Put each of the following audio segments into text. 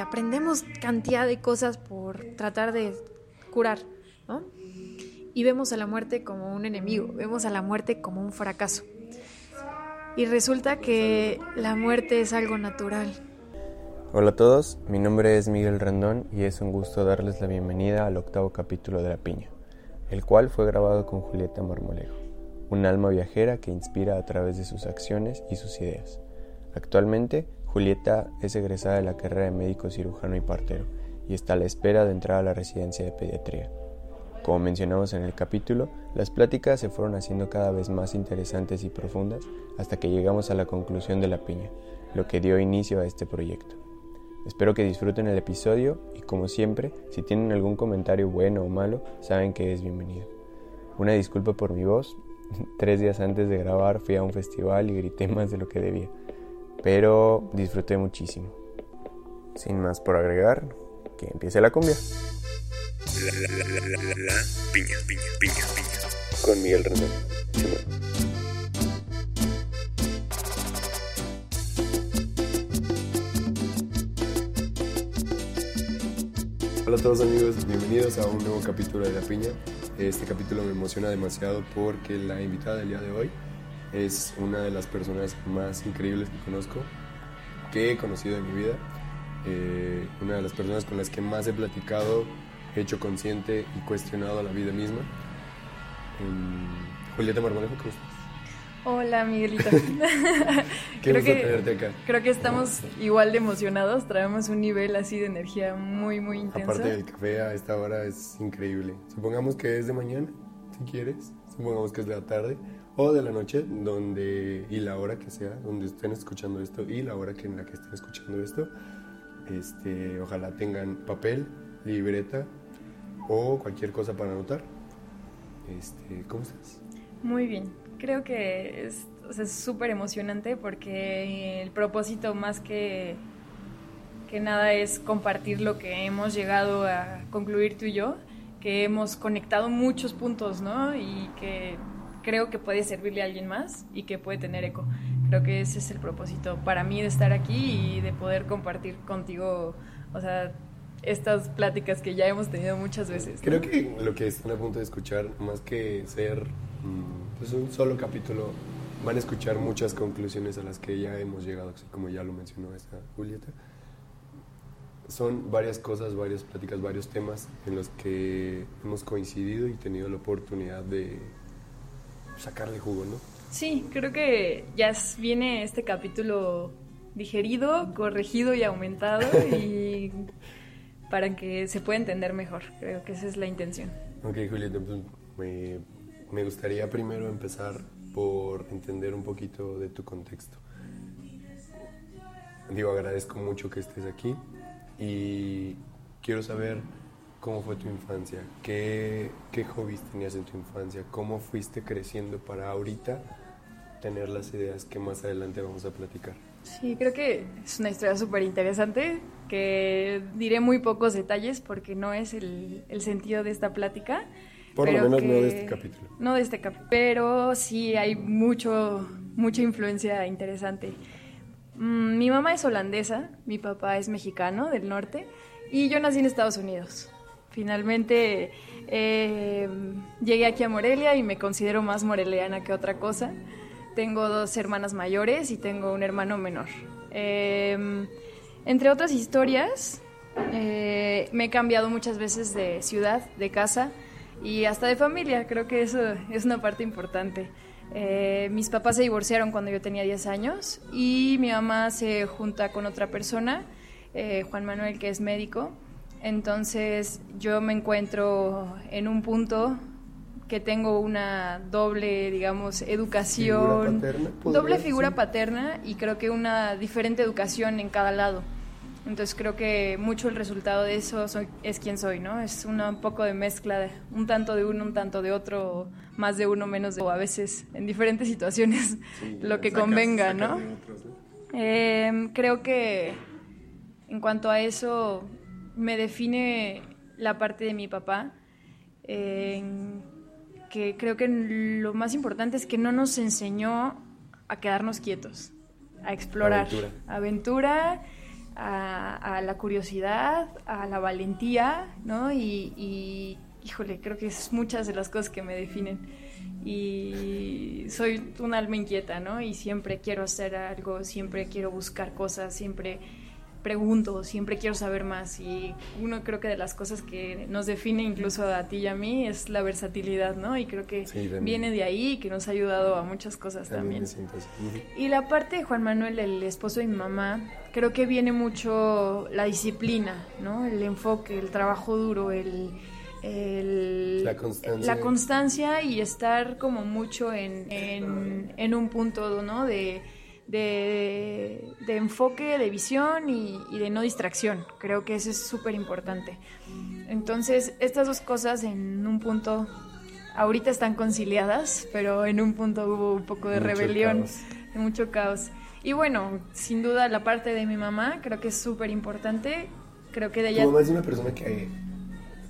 Aprendemos cantidad de cosas por tratar de curar, ¿no? Y vemos a la muerte como un enemigo, vemos a la muerte como un fracaso. Y resulta que la muerte es algo natural. Hola a todos, mi nombre es Miguel Randón y es un gusto darles la bienvenida al octavo capítulo de La Piña, el cual fue grabado con Julieta Marmolejo, un alma viajera que inspira a través de sus acciones y sus ideas. Actualmente, Julieta es egresada de la carrera de médico cirujano y partero y está a la espera de entrar a la residencia de pediatría. Como mencionamos en el capítulo, las pláticas se fueron haciendo cada vez más interesantes y profundas hasta que llegamos a la conclusión de la piña, lo que dio inicio a este proyecto. Espero que disfruten el episodio y como siempre, si tienen algún comentario bueno o malo, saben que es bienvenido. Una disculpa por mi voz, tres días antes de grabar fui a un festival y grité más de lo que debía, pero disfruté muchísimo. Sin más por agregar, que empiece la cumbia. La, la, la, la, la, la, piña, piña, piña, piña. Con Miguel Rendón. Hola a todos amigos, bienvenidos a un nuevo capítulo de La Piña. Este capítulo me emociona demasiado porque la invitada del día de hoy es una de las personas más increíbles que conozco, que he conocido en mi vida, eh, una de las personas con las que más he platicado, hecho consciente y cuestionado la vida misma. Eh, Julieta Marmolejo, ¿cómo estás? Hola, Miguelito. Qué gusto tenerte acá. Creo que estamos igual de emocionados, traemos un nivel así de energía muy, muy intenso. Aparte del café a esta hora es increíble. Supongamos que es de mañana, si quieres. Supongamos que es de la tarde o de la noche, donde y la hora que sea, donde estén escuchando esto y la hora que en la que estén escuchando esto. Este, ojalá tengan papel, libreta o cualquier cosa para anotar. Este, ¿Cómo estás? Muy bien. Creo que es súper emocionante porque el propósito más que, que nada es compartir lo que hemos llegado a concluir tú y yo, que hemos conectado muchos puntos, ¿no? Y que creo que puede servirle a alguien más y que puede tener eco. Creo que ese es el propósito para mí de estar aquí y de poder compartir contigo, o sea, estas pláticas que ya hemos tenido muchas veces. Creo que lo que están a punto de escuchar, más que ser mm, pues un solo capítulo, van a escuchar muchas conclusiones a las que ya hemos llegado, así como ya lo mencionó esta Julieta. Son varias cosas, varias pláticas, varios temas en los que hemos coincidido y tenido la oportunidad de sacarle jugo, ¿no? Sí, creo que ya viene este capítulo digerido, corregido y aumentado y para que se pueda entender mejor. Creo que esa es la intención. Ok, Julieta, pues me, me gustaría primero empezar por entender un poquito de tu contexto. Digo, agradezco mucho que estés aquí y quiero saber cómo fue tu infancia, qué, qué hobbies tenías en tu infancia, cómo fuiste creciendo para ahorita tener las ideas que más adelante vamos a platicar. Sí, creo que es una historia súper interesante que diré muy pocos detalles porque no es el, el sentido de esta plática. Por lo menos no de que- este capítulo. No de este capítulo, pero sí hay mucho, mucha influencia interesante. Mm, mi mamá es holandesa, mi papá es mexicano del norte y yo nací en Estados Unidos. Finalmente eh, llegué aquí a Morelia y me considero más moreliana que otra cosa. Tengo dos hermanas mayores y tengo un hermano menor. Eh, entre otras historias, eh, me he cambiado muchas veces de ciudad, de casa y hasta de familia. Creo que eso es una parte importante. Eh, mis papás se divorciaron cuando yo tenía 10 años y mi mamá se junta con otra persona, Juan Manuel, que es médico. Entonces yo me encuentro en un punto que tengo una doble, digamos, educación, ¿Figura paterna, doble figura decir? paterna y creo que una diferente educación en cada lado. Entonces creo que mucho el resultado de eso soy- es quien soy, ¿no? Es una, un poco de mezcla, de, un tanto de uno, un tanto de otro, más de uno, menos de o a veces en diferentes situaciones, lo que Sacas- convenga, sacas ¿no? otros. Eh, creo que en cuanto a eso me define la parte de mi papá, eh, que creo que lo más importante es que no nos enseñó a quedarnos quietos, a explorar, Aventura. aventura, a, a la curiosidad, a la valentía, ¿no? Y, y, híjole, creo que es muchas de las cosas que me definen. Y soy un alma inquieta, ¿no? Y siempre quiero hacer algo, siempre quiero buscar cosas, siempre pregunto, siempre quiero saber más y uno creo que de las cosas que nos define incluso a ti y a mí es la versatilidad, ¿no? Y creo que Sí, viene de ahí y que nos ha ayudado a muchas cosas También. Y la parte de Juan Manuel, el esposo de mi mamá, creo que viene mucho la disciplina, ¿no? El enfoque, el trabajo duro, el... el- La constancia. la constancia y estar como mucho en, en, en un punto, ¿no? De, de, de enfoque, de visión y, y de no distracción. Creo que eso es súper importante. Entonces, estas dos cosas en un punto, ahorita están conciliadas, pero en un punto hubo un poco de Mucho rebelión, caos. de mucho caos. Y bueno, sin duda la parte de mi mamá creo que es súper importante. Creo que de ella... Tu mamá es una persona que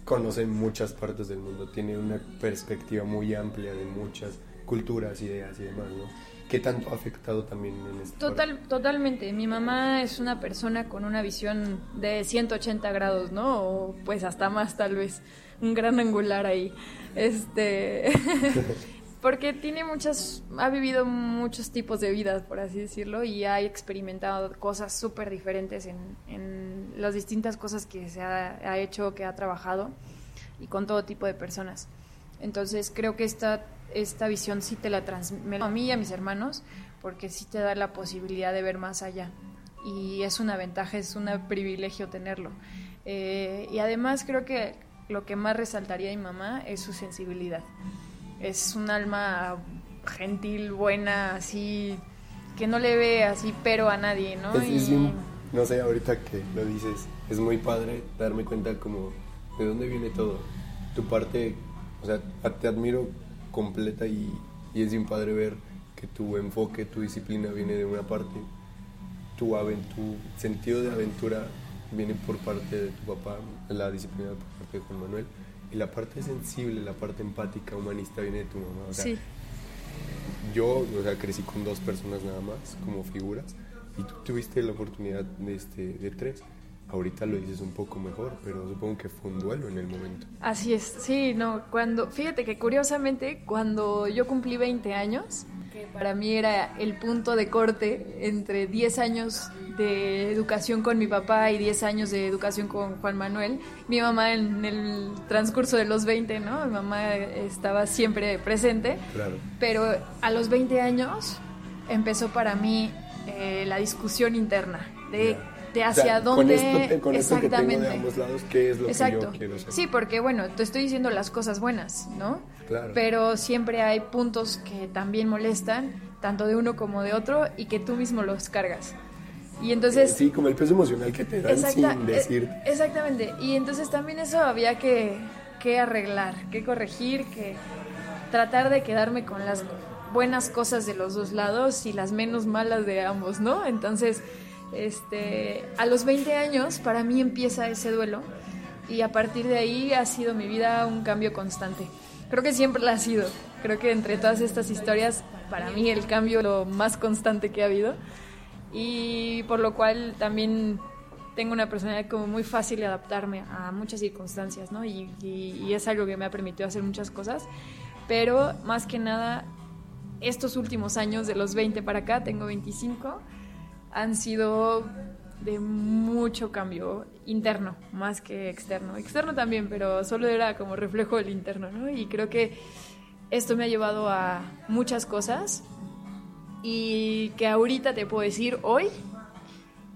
conoce muchas partes del mundo, tiene una perspectiva muy amplia de muchas culturas, ideas y demás, ¿no? ¿Qué tanto ha afectado también en este Total, totalmente. Mi mamá es una persona con una visión de 180 grados, ¿no? O pues hasta más tal vez. Un gran angular ahí. Este. Porque tiene muchas. Ha vivido muchos tipos de vidas, por así decirlo, y ha experimentado cosas súper diferentes en, en las distintas cosas que se ha, ha hecho, que ha trabajado, y con todo tipo de personas. Entonces creo que esta, esta visión sí te la transmite a mí y a mis hermanos, porque sí te da la posibilidad de ver más allá. Y es una ventaja, es un privilegio tenerlo. Eh, y además creo que lo que más resaltaría mi mamá es su sensibilidad. Es un alma gentil, buena, así, que no le ve así pero a nadie, ¿no? Es, es Y- bien- no sé, ahorita que lo dices, es muy padre darme cuenta como de dónde viene todo. Tu parte, o sea, te admiro completa y, y es bien padre ver que tu enfoque, tu disciplina viene de una parte, tu, tu sentido de aventura viene por parte de tu papá, la disciplina por parte de Juan Manuel, y la parte sensible, la parte empática, humanista viene de tu mamá. O sea, sí, yo, o sea, crecí con dos personas nada más como figuras y tú tuviste la oportunidad de, este, de tres. Ahorita lo dices un poco mejor, pero supongo que fue un duelo en el momento. Así es, sí, no, cuando, fíjate que curiosamente, cuando yo cumplí 20 años, que para mí era el punto de corte entre 10 años de educación con mi papá y 10 años de educación con Juan Manuel, mi mamá en el transcurso de los 20, ¿no? Mi mamá estaba siempre presente, Claro. pero a los 20 años empezó para mí eh, la discusión interna de. De O hacia sea, dónde... Con esto, con esto que tengo de Exactamente. ambos lados, ¿qué es lo Exacto. que yo quiero hacer? Sí, porque bueno, te estoy diciendo las cosas buenas, ¿no? Claro. Pero siempre hay puntos que también molestan, tanto de uno como de otro, y que tú mismo los cargas. Y entonces... sí, como el peso emocional que te dan Exacta- sin eh, decir. exactamente. Y entonces también eso había que, que arreglar, que corregir, que tratar de quedarme con las buenas cosas de los dos lados y las menos malas de ambos, ¿no? Entonces, este, a los 20 años para mí empieza ese duelo y a partir de ahí ha sido mi vida un cambio constante. Creo que siempre lo ha sido. Creo que entre todas estas historias, para mí el cambio lo más constante que ha habido y por lo cual también tengo una personalidad como muy fácil de adaptarme a muchas circunstancias, ¿no? Y, es algo que me ha permitido hacer muchas cosas, pero más que nada, estos últimos años, de los 20 para acá, tengo 25, han sido de mucho cambio interno, más que externo. Externo también, pero solo era como reflejo del interno, ¿no? Y creo que esto me ha llevado a muchas cosas y que ahorita te puedo decir hoy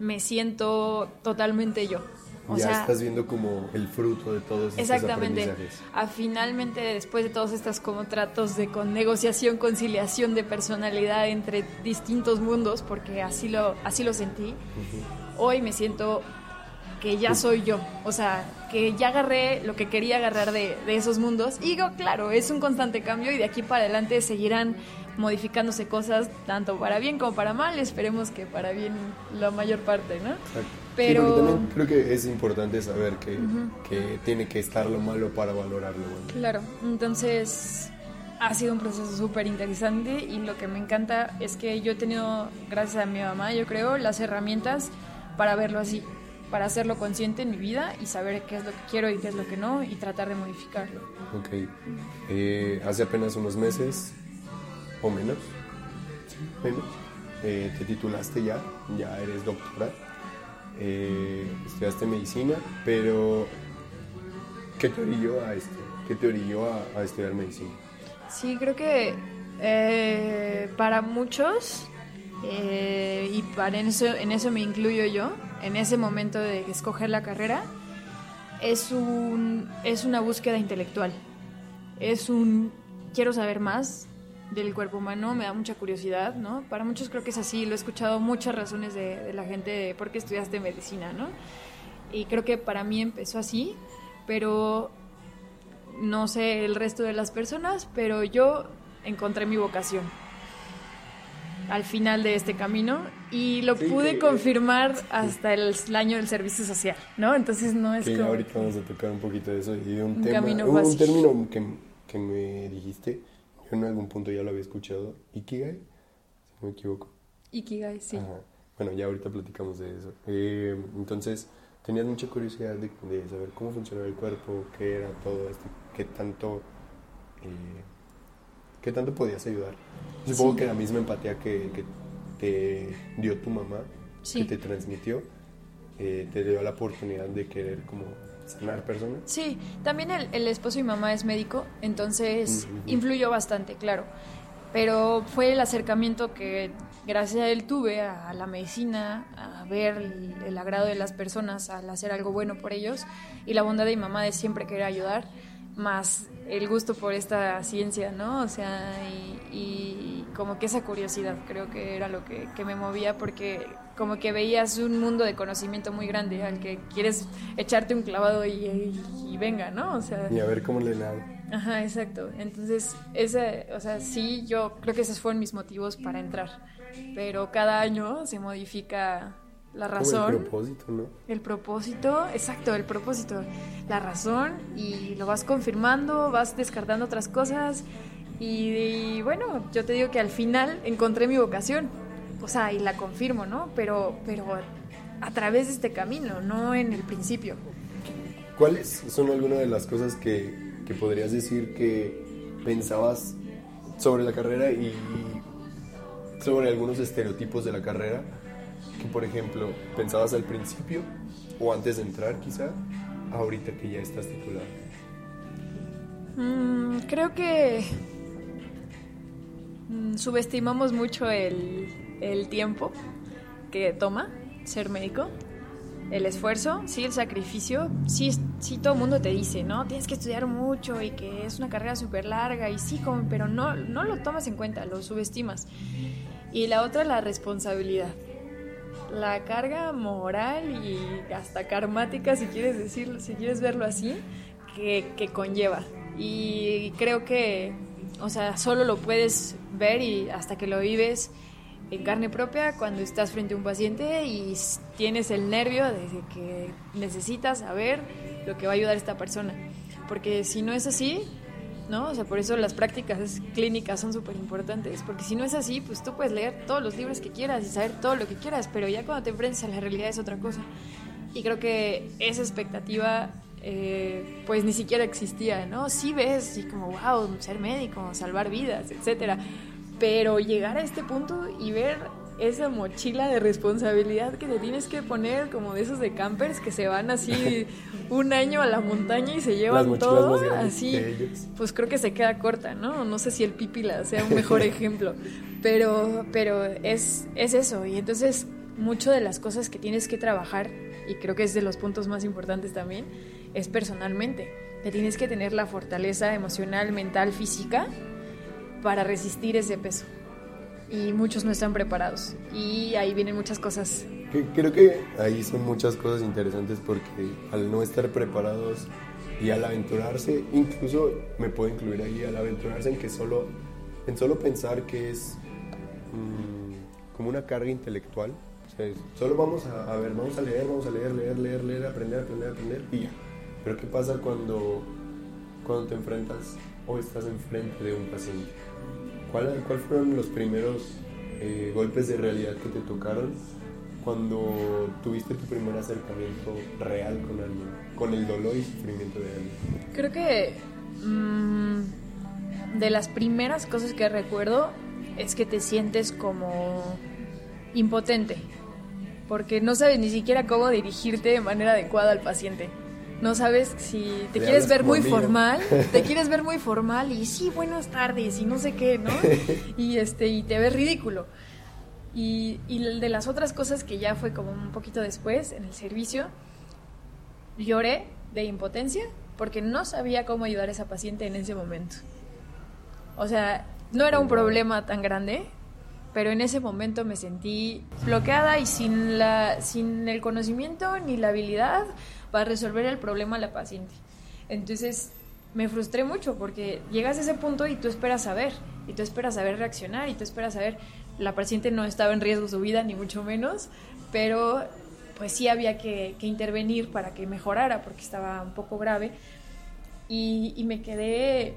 me siento totalmente yo. O ya sea, estás viendo como el fruto de todos estos exactamente. aprendizajes. A finalmente después de todos estos como tratos de con negociación, conciliación de personalidad entre distintos mundos, porque así lo así lo sentí. Hoy me siento que ya soy yo, o sea, que ya agarré lo que quería agarrar de, de esos mundos. Y digo, claro, es un constante cambio y de aquí para adelante seguirán modificándose cosas, tanto para bien como para mal, esperemos que para bien la mayor parte, ¿no? Exacto. Pero- Sí, también creo que es importante saber que, que tiene que estar lo malo para valorar lo bueno. Claro, entonces ha sido un proceso súper interesante y lo que me encanta es que yo he tenido, gracias a mi mamá, yo creo, las herramientas para verlo así, para hacerlo consciente en mi vida y saber qué es lo que quiero y qué es lo que no y tratar de modificarlo. Ok. Eh, hace apenas unos meses, o menos, menos, eh, te titulaste ya, ya eres doctora, eh, estudiaste medicina, pero ¿qué te orilló a esto? ¿Qué te orilló a, estudiar medicina? Sí, creo que eh, para muchos, y para en eso, en eso me incluyo yo, en ese momento de escoger la carrera, es, un, es una búsqueda intelectual. Es un quiero saber más del cuerpo humano, me da mucha curiosidad, ¿no? Para muchos creo que es así, lo he escuchado muchas razones de, de la gente de por qué estudiaste medicina, ¿no? Y creo que para mí empezó así, pero no sé el resto de las personas, pero yo encontré mi vocación al final de este camino y lo Sí, pude que- confirmar hasta el, año del servicio social, ¿no? Entonces no es Que como... ahorita vamos a tocar un poquito de eso y de un, Un tema, un, término que, que me dijiste, en algún punto ya lo había escuchado, Ikigai, si no me equivoco. Ikigai, sí. Ajá. Bueno, ya ahorita platicamos de eso. Eh, entonces, tenías mucha curiosidad de, de saber cómo funcionaba el cuerpo, qué era todo esto, qué tanto, eh, qué tanto podías ayudar. Supongo Sí. que la misma empatía que, que te dio tu mamá, Sí. que te transmitió, eh, te dio la oportunidad de querer como sanar personas. Sí, también el, el esposo y mamá es médico, entonces Ujú. influyó bastante, claro. Pero fue el acercamiento que gracias a él tuve a la medicina, a ver el, el agrado de las personas al hacer algo bueno por ellos y la bondad de mi mamá de siempre querer ayudar, más el gusto por esta ciencia, ¿no? O sea, y, y como que esa curiosidad creo que era lo que, que me movía porque como que veías un mundo de conocimiento muy grande al que quieres echarte un clavado y, y- y venga, ¿no? O sea, Y a ver cómo le nado. Ajá, exacto. Entonces, ese, o sea, sí, yo creo que esos fueron mis motivos para entrar. Pero cada año se modifica la Como razón, el propósito, ¿no? el propósito, exacto, el propósito, la razón, y lo vas confirmando, vas descartando otras cosas. Y, y bueno, yo te digo que al final encontré mi vocación. O sea, y la confirmo, ¿no? Pero, pero a través de este camino, no en el principio. ¿Cuáles son algunas de las cosas que, que podrías decir que pensabas sobre la carrera y sobre algunos estereotipos de la carrera que, por ejemplo, pensabas al principio o antes de entrar quizá, ahorita que ya estás titulado? Mm, creo que mm, subestimamos mucho el, el tiempo que toma ser médico, el esfuerzo, sí, el sacrificio. Sí, sí todo el mundo te dice, ¿no? Tienes que estudiar mucho y que es una carrera súper larga y sí, como- pero no, no lo tomas en cuenta, lo subestimas. Y la otra, la responsabilidad. La carga moral y hasta karmática, si quieres decirlo, si quieres verlo así, que, que conlleva. Y creo que, o sea, solo lo puedes ver y hasta que lo vives en carne propia cuando estás frente a un paciente y tienes el nervio de que necesitas saber lo que va a ayudar a esta persona. Porque si no es así, ¿no? O sea, por eso las prácticas clínicas son súper importantes, porque si no es así, pues tú puedes leer todos los libros que quieras y saber todo lo que quieras, pero ya cuando te enfrentas a la realidad es otra cosa. Y creo que esa expectativa, eh, pues ni siquiera existía, ¿no? Sí ves, y como, wow, ser médico, salvar vidas, etcétera, pero llegar a este punto y ver esa mochila de responsabilidad que te tienes que poner como de esos de campers que se van así un año a la montaña y se llevan todo así pues creo que se queda corta, ¿no? No sé si el pipila sea un mejor ejemplo, pero, pero es, es eso. Y entonces, mucho de las cosas que tienes que trabajar, y creo que es de los puntos más importantes también, es personalmente. Que tienes que tener la fortaleza emocional, mental, física para resistir ese peso. Y muchos no están preparados. Y ahí vienen muchas cosas. Creo que ahí son muchas cosas interesantes porque al no estar preparados y al aventurarse, incluso me puedo incluir ahí, al aventurarse en que solo, en solo pensar que es mm, como una carga intelectual, solo vamos a, a ver, vamos a leer, vamos a leer, leer, leer, leer, aprender, aprender, aprender y ya. Pero ¿qué pasa cuando, cuando te enfrentas o estás enfrente de un paciente? ¿Cuál- ¿Cuáles fueron los primeros eh, golpes de realidad que te tocaron cuando tuviste tu primer acercamiento real con alguien, con el dolor y sufrimiento de alguien. Creo que mm, de las primeras cosas que recuerdo es que te sientes como impotente, porque no sabes ni siquiera cómo dirigirte de manera adecuada al paciente. No sabes si te quieres ver muy formal, te quieres ver muy formal y sí, buenas tardes y no sé qué, ¿no? Y este y te ves ridículo. Y, y de las otras cosas que ya fue como un poquito después en el servicio, lloré de impotencia porque no sabía cómo ayudar a esa paciente en ese momento. O sea, no era un problema tan grande, pero en ese momento me sentí bloqueada y sin, la, sin el conocimiento ni la habilidad para resolver el problema a la paciente. Entonces me frustré mucho porque llegas a ese punto y tú esperas saber, y tú esperas saber reaccionar, y tú esperas saber, la paciente no estaba en riesgo su vida, ni mucho menos, pero pues sí había que, intervenir para que mejorara porque estaba un poco grave. Y, y me quedé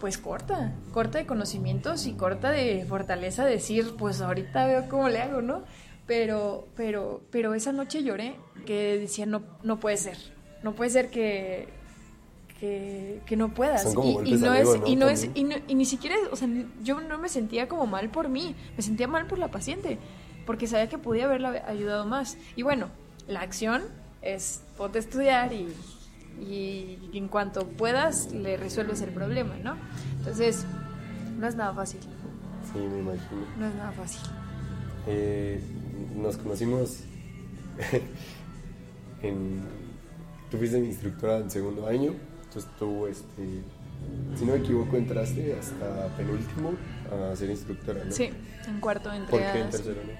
pues corta, corta de conocimientos y corta de fortaleza de decir, pues ahorita veo cómo le hago, ¿no? Pero, pero, pero esa noche lloré, que decía, no, no puede ser, no puede ser que, que, que no puedas. Y, no es, y no es, y, no- y ni siquiera, o sea, yo no me sentía como mal por mí, me sentía mal por la paciente, porque sabía que podía haberla ayudado más. Y bueno, la acción es ponte a estudiar y, y en cuanto puedas le resuelves el problema, ¿no? Entonces, no es nada fácil, Sí, me imagino. no es nada fácil. Eh, nos conocimos en... Tú fuiste mi instructora en segundo año, entonces tú, este, si no me equivoco, entraste hasta penúltimo a ser instructora, ¿no? Sí, en cuarto entré ¿Por qué en tercero no?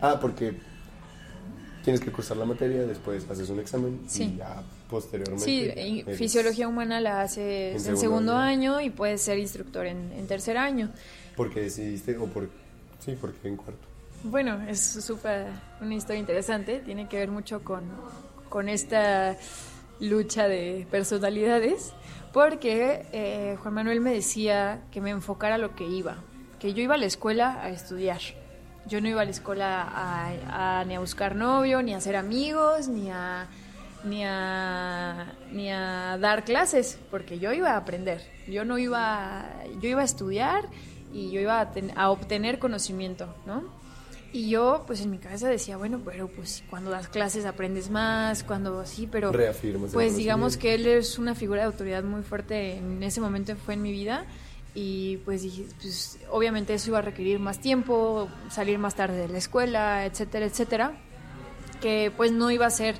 Ah, porque tienes que cursar la materia, después haces un examen Sí. y ya posteriormente... Sí, eres- fisiología humana la haces En en segundo año. año. y puedes ser instructor en, en tercer año. ¿Por qué decidiste o por... Sí, ¿por qué en cuarto? Bueno, es súper una historia interesante, tiene que ver mucho con, con esta lucha de personalidades, porque eh, Juan Manuel me decía que me enfocara a lo que iba, que yo iba a la escuela a estudiar. Yo no iba a la escuela a, ni a buscar novio, ni a hacer amigos, ni a, ni, a, ni a dar clases, porque yo iba a aprender. Yo no iba, yo iba a estudiar y yo iba a, a obtener conocimiento, ¿no? Y yo, pues en mi cabeza decía, bueno, pero pues cuando das clases aprendes más, cuando sí, pero Reafirmas pues digamos que él es una figura de autoridad muy fuerte en ese momento fue en mi vida y pues dije, pues obviamente eso iba a requerir más tiempo, salir más tarde de la escuela, etcétera, etcétera, que pues no iba a ser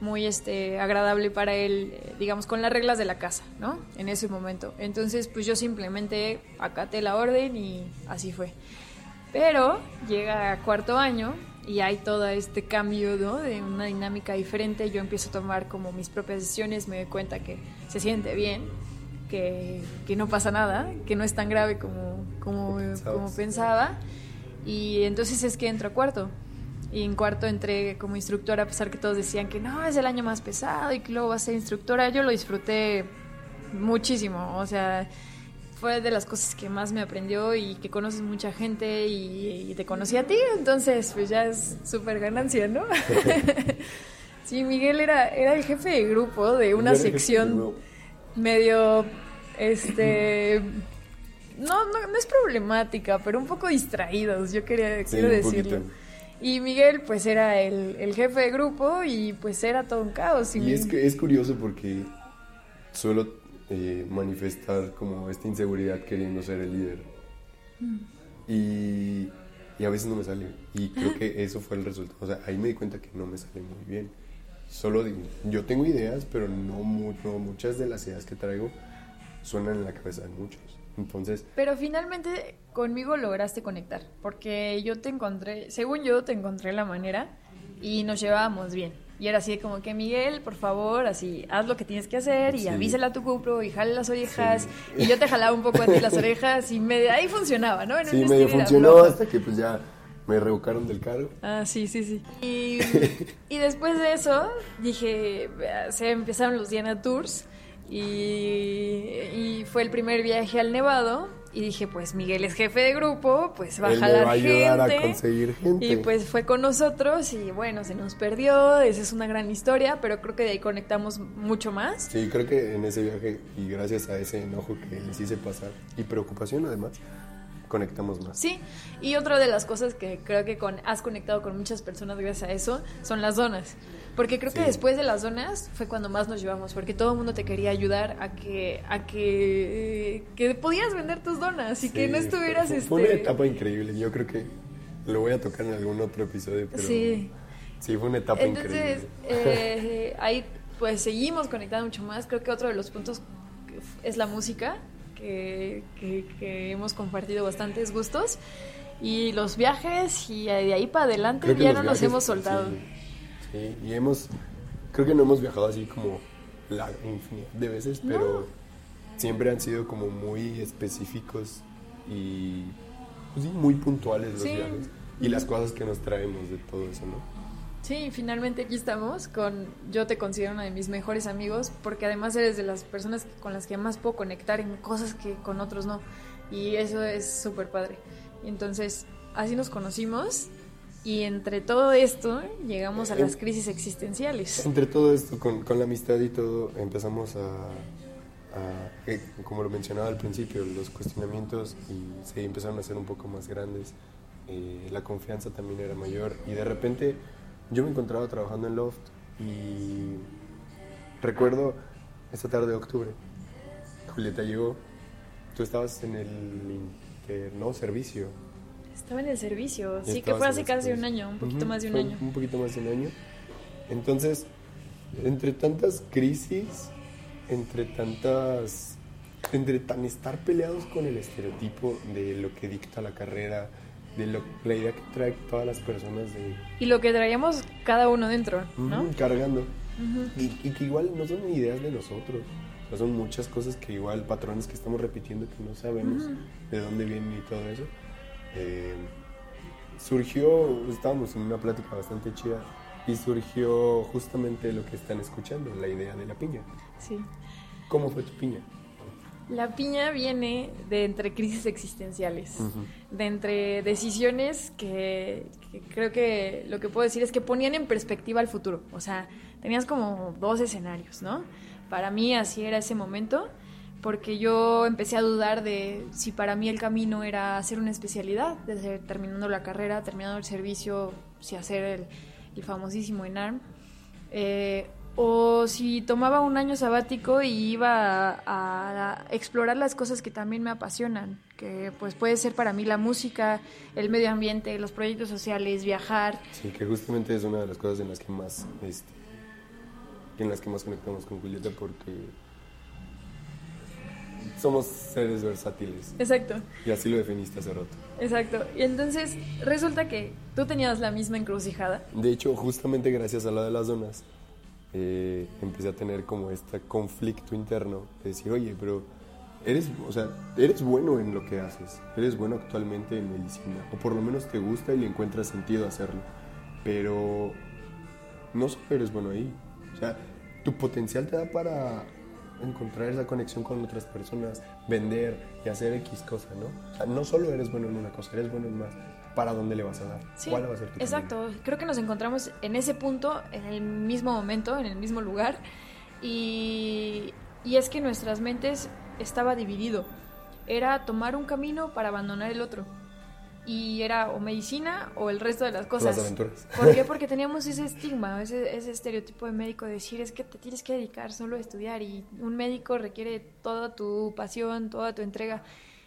muy este agradable para él, eh, digamos, con las reglas de la casa, ¿no? En ese momento. Entonces, pues yo simplemente acaté la orden y así fue. Pero llega cuarto año y hay todo este cambio, ¿no? De una dinámica diferente. Yo empiezo a tomar como mis propias decisiones, me doy cuenta que se siente bien, que, que no pasa nada, que no es tan grave como, como, como pensaba. Y entonces es que entro a cuarto. Y en cuarto entré como instructora, a pesar que todos decían que no, es el año más pesado y que luego vas a ser instructora. Yo lo disfruté muchísimo. O sea, fue de las cosas que más me aprendió y que conoces mucha gente y, y te conocí a ti. Entonces, pues ya es súper ganancia, ¿no? sí, Miguel era, era el jefe de grupo de una sección medio, este... No, no, no es problemática, pero un poco distraídos, yo quería, Sí, quiero decirlo. poquito. Y Miguel, pues era el, el jefe de grupo y pues era todo un caos. Y es, que es curioso porque suelo eh, manifestar como esta inseguridad queriendo ser el líder. Y, y a veces no me sale. Y creo que eso fue el resultado. O sea, ahí me di cuenta que no me sale muy bien. Solo digo, yo tengo ideas, pero no, no muchas de las ideas que traigo suenan en la cabeza de muchos. Entonces, Pero finalmente conmigo lograste conectar, porque yo te encontré, según yo te encontré la manera y nos llevábamos bien. Y era así de como que Miguel, por favor, así, haz lo que tienes que hacer y Sí. avísala a tu cupro y jale las orejas. Sí. Y yo te jalaba un poco a ti las orejas y me, ahí funcionaba, ¿no? En sí, medio funcionó hasta que pues ya me revocaron del cargo. Ah, sí, sí, sí. Y, y después de eso, dije, se empezaron los Diana Tours y, y fue el primer viaje al Nevado y dije, pues Miguel es jefe de grupo, pues va a Él me jalar va a ayudar gente. a conseguir gente. Y pues fue con nosotros y bueno, se nos perdió, esa es una gran historia, pero creo que de ahí conectamos mucho más. Sí, creo que en ese viaje y gracias a ese enojo que les hice pasar y preocupación además, conectamos más. Sí, y otra de las cosas que creo que con, has conectado con muchas personas gracias a eso son las donas. Porque creo que después de las donas fue cuando más nos llevamos, porque todo el mundo te quería ayudar a que a que, que podías vender tus donas y que no estuvieras fue, este fue una etapa increíble. Yo creo que lo voy a tocar en algún otro episodio, pero Sí. sí fue una etapa Entonces, increíble. eh, ahí pues seguimos conectando mucho más. Creo que otro de los puntos es la música, que, que- que hemos compartido bastantes gustos. Y los viajes, y de ahí para adelante ya no nos viajes, hemos soltado. Sí, sí, y hemos, creo que no hemos viajado así como la infinidad de veces, pero siempre han sido como muy específicos y pues muy puntuales los Sí. viajes y las cosas que nos traemos de todo eso, ¿no? Sí, finalmente aquí estamos con yo te considero una de mis mejores amigos porque además eres de las personas con las que más puedo conectar en cosas que con otros no y eso es súper padre. Entonces así nos conocimos y entre todo esto llegamos a las crisis existenciales. Entre todo esto, con, con la amistad y todo, empezamos a, a- eh, como lo mencionaba al principio, los cuestionamientos y se empezaron a hacer un poco más grandes. eh, la confianza también era mayor y de repente yo me encontraba trabajando en Loft y recuerdo esta tarde de octubre, Julieta llegó, tú estabas en el inter- no, servicio. Estaba en el servicio, sí que fue hace casi un año, un poquito Ujú, más de un año. Un poquito más de un año. Entonces, entre tantas crisis, entre tantas. entre tan estar peleados con el estereotipo de lo que dicta la carrera, de lo, la idea que trae todas las personas de. Y lo que traíamos cada uno dentro, ¿no? Ujú, cargando. Ujú. Y, y que igual no son ideas de nosotros. No son muchas cosas que igual, patrones que estamos repitiendo que no sabemos de dónde vienen y todo eso. Eh, surgió, estábamos en una plática bastante chida y surgió justamente lo que están escuchando, la idea de la piña. Sí. ¿Cómo fue tu piña? La piña viene de entre crisis existenciales, de entre decisiones que, que creo que lo que puedo decir es que ponían en perspectiva el futuro. O sea, tenías como dos escenarios, ¿no? Para mí así era ese momento, porque yo empecé a dudar de si para mí el camino era hacer una especialidad, desde terminando la carrera, terminando el servicio, si hacer el, el famosísimo ENARM. Eh, o si tomaba un año sabático y iba a, a explorar las cosas que también me apasionan, que pues puede ser para mí la música, el medio ambiente, los proyectos sociales, viajar. Sí, que justamente es una de las cosas en las que más, este, en las que más conectamos con Julieta porque somos seres versátiles Exacto, y así lo definiste hace rato. exacto. Y entonces resulta que tú tenías la misma encrucijada. De hecho, justamente gracias a la de las donas, eh, empecé a tener como este conflicto interno de decir, oye, pero eres, o sea, eres bueno en lo que haces, eres bueno actualmente en medicina, o por lo menos te gusta y le encuentras sentido hacerlo, pero no solo eres bueno ahí, o sea, tu potencial te da para encontrar esa conexión con otras personas, vender y hacer X cosa, ¿no? O sea, no solo eres bueno en una cosa, eres bueno en más. ¿Para dónde le vas a dar? Sí, ¿Cuál va a ser tu camino? exacto. Creo que nos encontramos en ese punto, en el mismo momento, en el mismo lugar. Y, y es que nuestras mentes estaba dividido. Era tomar un camino para abandonar el otro. Y era o medicina o el resto de las cosas. Las aventuras. ¿Por qué? Porque teníamos ese estigma, ese, ese estereotipo de médico de decir es que te tienes que dedicar solo a estudiar y un médico requiere toda tu pasión, toda tu entrega.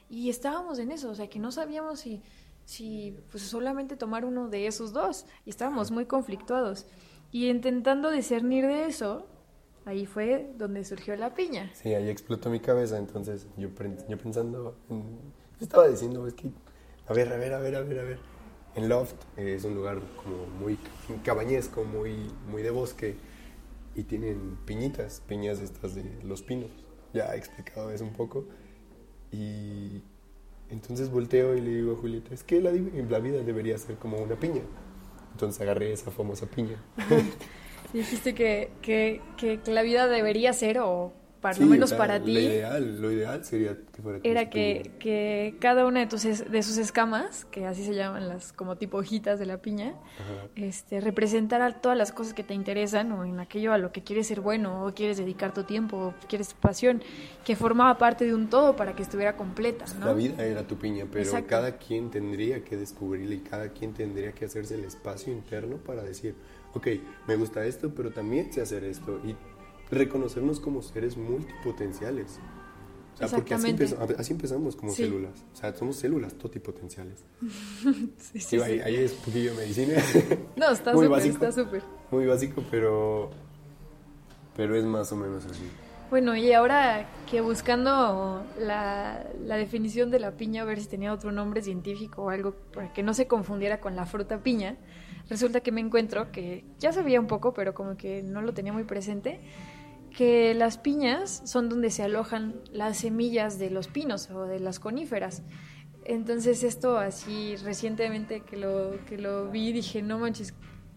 Y estábamos en eso, o sea que no sabíamos si, si pues solamente tomar uno de esos dos. Y estábamos muy conflictuados. Y intentando discernir de eso, ahí fue donde surgió la piña. Sí, ahí explotó mi cabeza, entonces yo, yo pensando, estaba diciendo, es que, a ver, a ver, a ver, a ver, a ver. En Loft eh, es un lugar como muy cabañesco, muy, muy de bosque, y tienen piñitas, piñas estas de los pinos. Ya he explicado eso un poco. Y entonces volteo y le digo a Julieta, es que la, la vida debería ser como una piña. Entonces agarré esa famosa piña. Dijiste que, que, que la vida debería ser, o para Sí, lo menos o sea, para Lo ti, ideal, lo ideal sería que fuera era que, que cada una de, tus es- de sus escamas, que así se llaman las como tipo hojitas de la piña, Ajá. este, representara todas las cosas que te interesan o en aquello a lo que quieres ser bueno o quieres dedicar tu tiempo o quieres tu pasión, que formaba parte de un todo para que estuviera completa, ¿no? La vida era tu piña, pero Exacto. cada quien tendría que descubrirla y cada quien tendría que hacerse el espacio interno para decir, ok, me gusta esto, pero también sé hacer esto y reconocernos como seres multipotenciales. O sea, porque así, Exactamente. empeza- así empezamos como Sí. células. O sea, somos células totipotenciales. Sí, sí, ahí, sí. ahí es poquillo de medicina. No, está súper, está súper. Muy básico, pero, pero es más o menos así. Bueno, y ahora que buscando la, la definición de la piña, a ver si tenía otro nombre científico o algo para que no se confundiera con la fruta piña, resulta que me encuentro que ya sabía un poco, pero como que no lo tenía muy presente, que las piñas son donde se alojan las semillas de los pinos o de las coníferas. Entonces esto así recientemente que lo, que lo vi dije, no manches,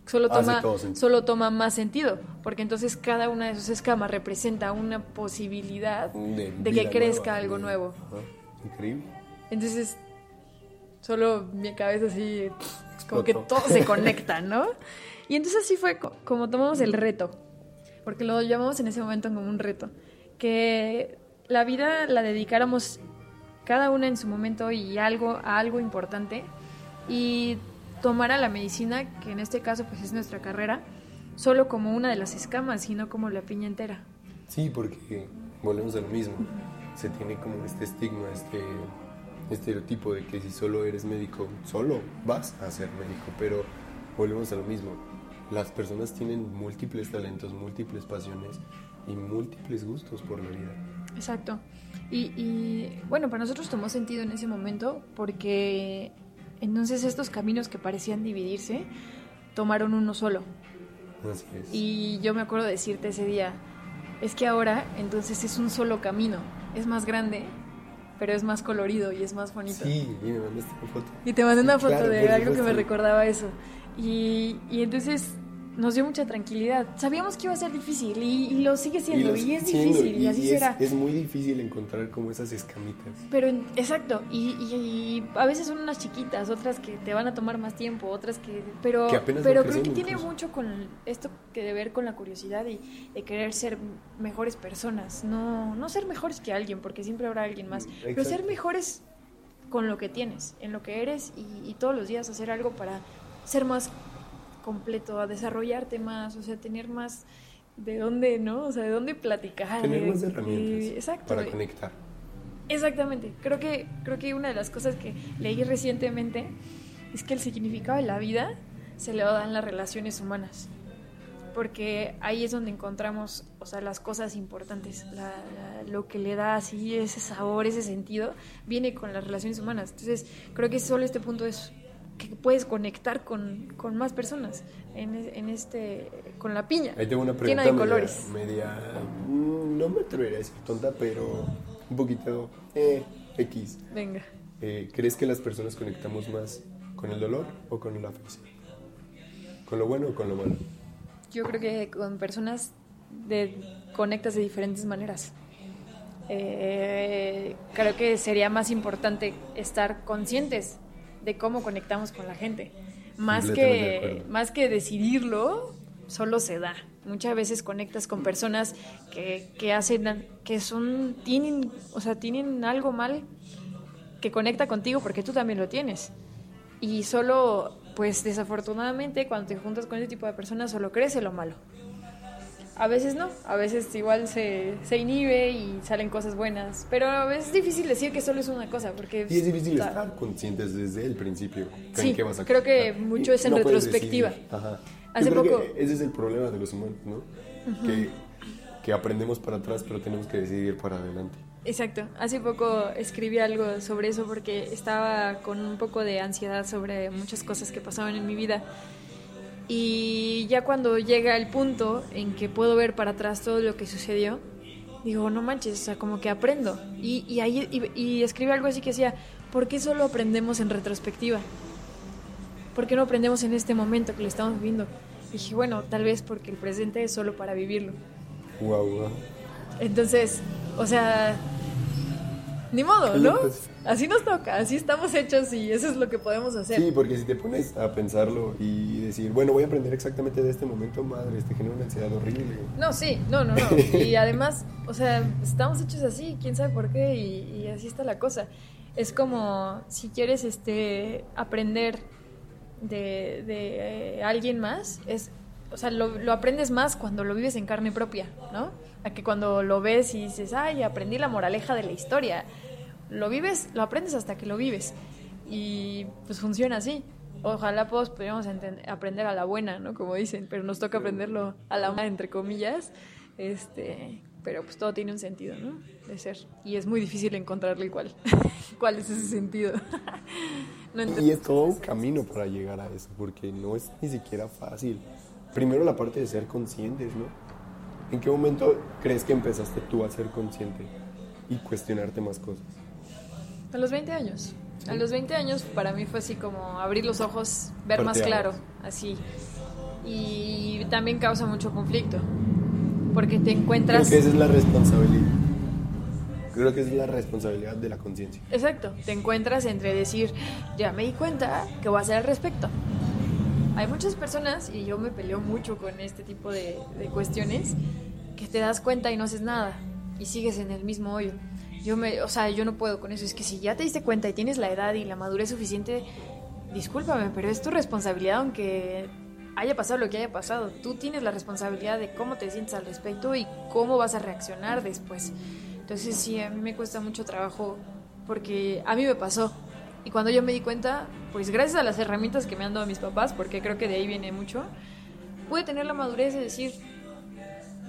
solo Hace toma, solo toma más sentido, porque entonces cada una de sus escamas representa una posibilidad De, de que crezca nueva, algo de- nuevo. Ajá, Increíble. Entonces, solo mi cabeza así, como que todo se conecta, ¿no? Y entonces así fue co- como tomamos el reto, porque lo llamamos en ese momento como un reto, que la vida la dedicáramos cada una en su momento y algo a algo importante y tomara la medicina, que en este caso pues es nuestra carrera, solo como una de las escamas y no como la piña entera. Sí, porque volvemos a lo mismo. Se tiene como este estigma, este estereotipo de que si solo eres médico, solo vas a ser médico, pero volvemos a lo mismo. Las personas tienen múltiples talentos, múltiples pasiones y múltiples gustos por la vida. Exacto. Y, y, bueno, para nosotros tomó sentido en ese momento porque entonces estos caminos que parecían dividirse tomaron uno solo. Así es. Y yo me acuerdo de decirte ese día, es que ahora entonces es un solo camino, es más grande, pero es más colorido y es más bonito. Sí, y me mandaste una foto. Y te mandé una Sí, foto claro, de algo que me recordaba eso. Y, y entonces nos dio mucha tranquilidad. Sabíamos que iba a ser difícil y, y lo sigue siendo. Y, es siendo, difícil y, así es, será. es muy difícil encontrar como esas escamitas. Pero en- exacto, y, y- y a veces son unas chiquitas, otras que te van a tomar más tiempo, otras que... Pero, Que pero creo que tiene incluso. mucho con esto que de ver con la curiosidad y de querer ser mejores personas. No, no ser mejores que alguien, porque siempre habrá alguien más, pero ser mejores con lo que tienes, en lo que eres y, y todos los días hacer algo para ser más completo, a desarrollarte más, o sea, tener más de dónde, ¿no? O sea, de dónde platicar. Tener más herramientas exacto. para conectar. Exactamente. Creo que, creo que una de las cosas que leí recientemente es que el significado de la vida se le dan las relaciones humanas. Porque ahí es donde encontramos, o sea, las cosas importantes. La- la- lo que le da así ese sabor, ese sentido, viene con las relaciones humanas. Entonces, creo que solo este punto es que puedes conectar con, con más personas en, en este, con la piña. Ahí tengo una llena pregunta de media, colores. media, mm, no me atrevería a decir tonta, pero un poquito eh, X. Venga. Eh, ¿Crees que las personas conectamos más con el dolor o con la felicidad? ¿Con lo bueno o con lo malo? Yo creo que con personas de, conectas de diferentes maneras. Eh, creo que sería más importante estar conscientes de cómo conectamos con la gente. Más que, más que decidirlo, solo se da. Muchas veces conectas con personas que, que hacen, que son, tienen, o sea, tienen algo mal que conecta contigo porque tú también lo tienes. Y solo, pues desafortunadamente, cuando te juntas con ese tipo de personas, solo crece lo malo. A veces no, a veces igual se, se inhibe y salen cosas buenas, pero es difícil decir que solo es una cosa, porque... Y es difícil estar conscientes desde el principio. Sí, qué vas a creo que mucho es en puedes retrospectiva. Ajá. Hace Yo creo poco- que ese es el problema de los humanos, ¿no? que, que aprendemos para atrás, pero tenemos que decidir para adelante. Exacto. Hace poco escribí algo sobre eso porque estaba con un poco de ansiedad sobre muchas cosas que pasaban en mi vida. Y ya cuando llega el punto en que puedo ver para atrás todo lo que sucedió, digo, no manches, o sea, como que aprendo. Y, y ahí y, y escribí algo así que decía, ¿por qué solo aprendemos en retrospectiva? ¿Por qué no aprendemos en este momento que lo estamos viviendo? dije, bueno, tal vez porque el presente es solo para vivirlo. Wow, wow. Entonces, o sea, ni modo, ¿no? Así nos toca, así estamos hechos y eso es lo que podemos hacer. Sí, porque si te pones a pensarlo y decir, bueno, voy a aprender exactamente de este momento, madre, te genera una ansiedad horrible. No, sí, no, no, no. Y además, o sea, estamos hechos así, quién sabe por qué, y, y así está la cosa. Es como si quieres este aprender de, de, eh, alguien más, es, o sea, lo, lo aprendes más cuando lo vives en carne propia, ¿no? A que cuando lo ves y dices, ay, aprendí la moraleja de la historia. Lo vives, lo aprendes hasta que lo vives. Y pues funciona así. Ojalá todos pudiéramos aprender a la buena, ¿no? Como dicen, pero nos toca aprenderlo a la mala, entre comillas. Este, pero pues todo tiene un sentido, ¿no? De ser. Y es muy difícil encontrarle cuál. ¿Cuál es ese sentido? no Y es todo un camino para llegar a eso, porque no es ni siquiera fácil. Primero la parte de ser conscientes, ¿no? ¿En qué momento crees que empezaste tú a ser consciente y cuestionarte más cosas? A los 20 años. A los 20 años para mí fue así como abrir los ojos, ver más claro, así. Y también causa mucho conflicto, porque te Creo encuentras... que esa es la responsabilidad. Creo que esa es la responsabilidad de la conciencia. Exacto, te encuentras entre decir, ya me di cuenta, ¿qué voy a hacer al respecto? Hay muchas personas, y yo me peleo mucho con este tipo de, de cuestiones, que te das cuenta y no haces nada, y sigues en el mismo hoyo. Yo me, o sea, yo no puedo con eso, es que si ya te diste cuenta y tienes la edad y la madurez suficiente, discúlpame, pero es tu responsabilidad aunque haya pasado lo que haya pasado. Tú tienes la responsabilidad de cómo te sientes al respecto y cómo vas a reaccionar después. Entonces sí, a mí me cuesta mucho trabajo porque a mí me pasó. Y cuando yo me di cuenta, pues gracias a las herramientas que me han dado mis papás, porque creo que de ahí viene mucho, pude tener la madurez de decir,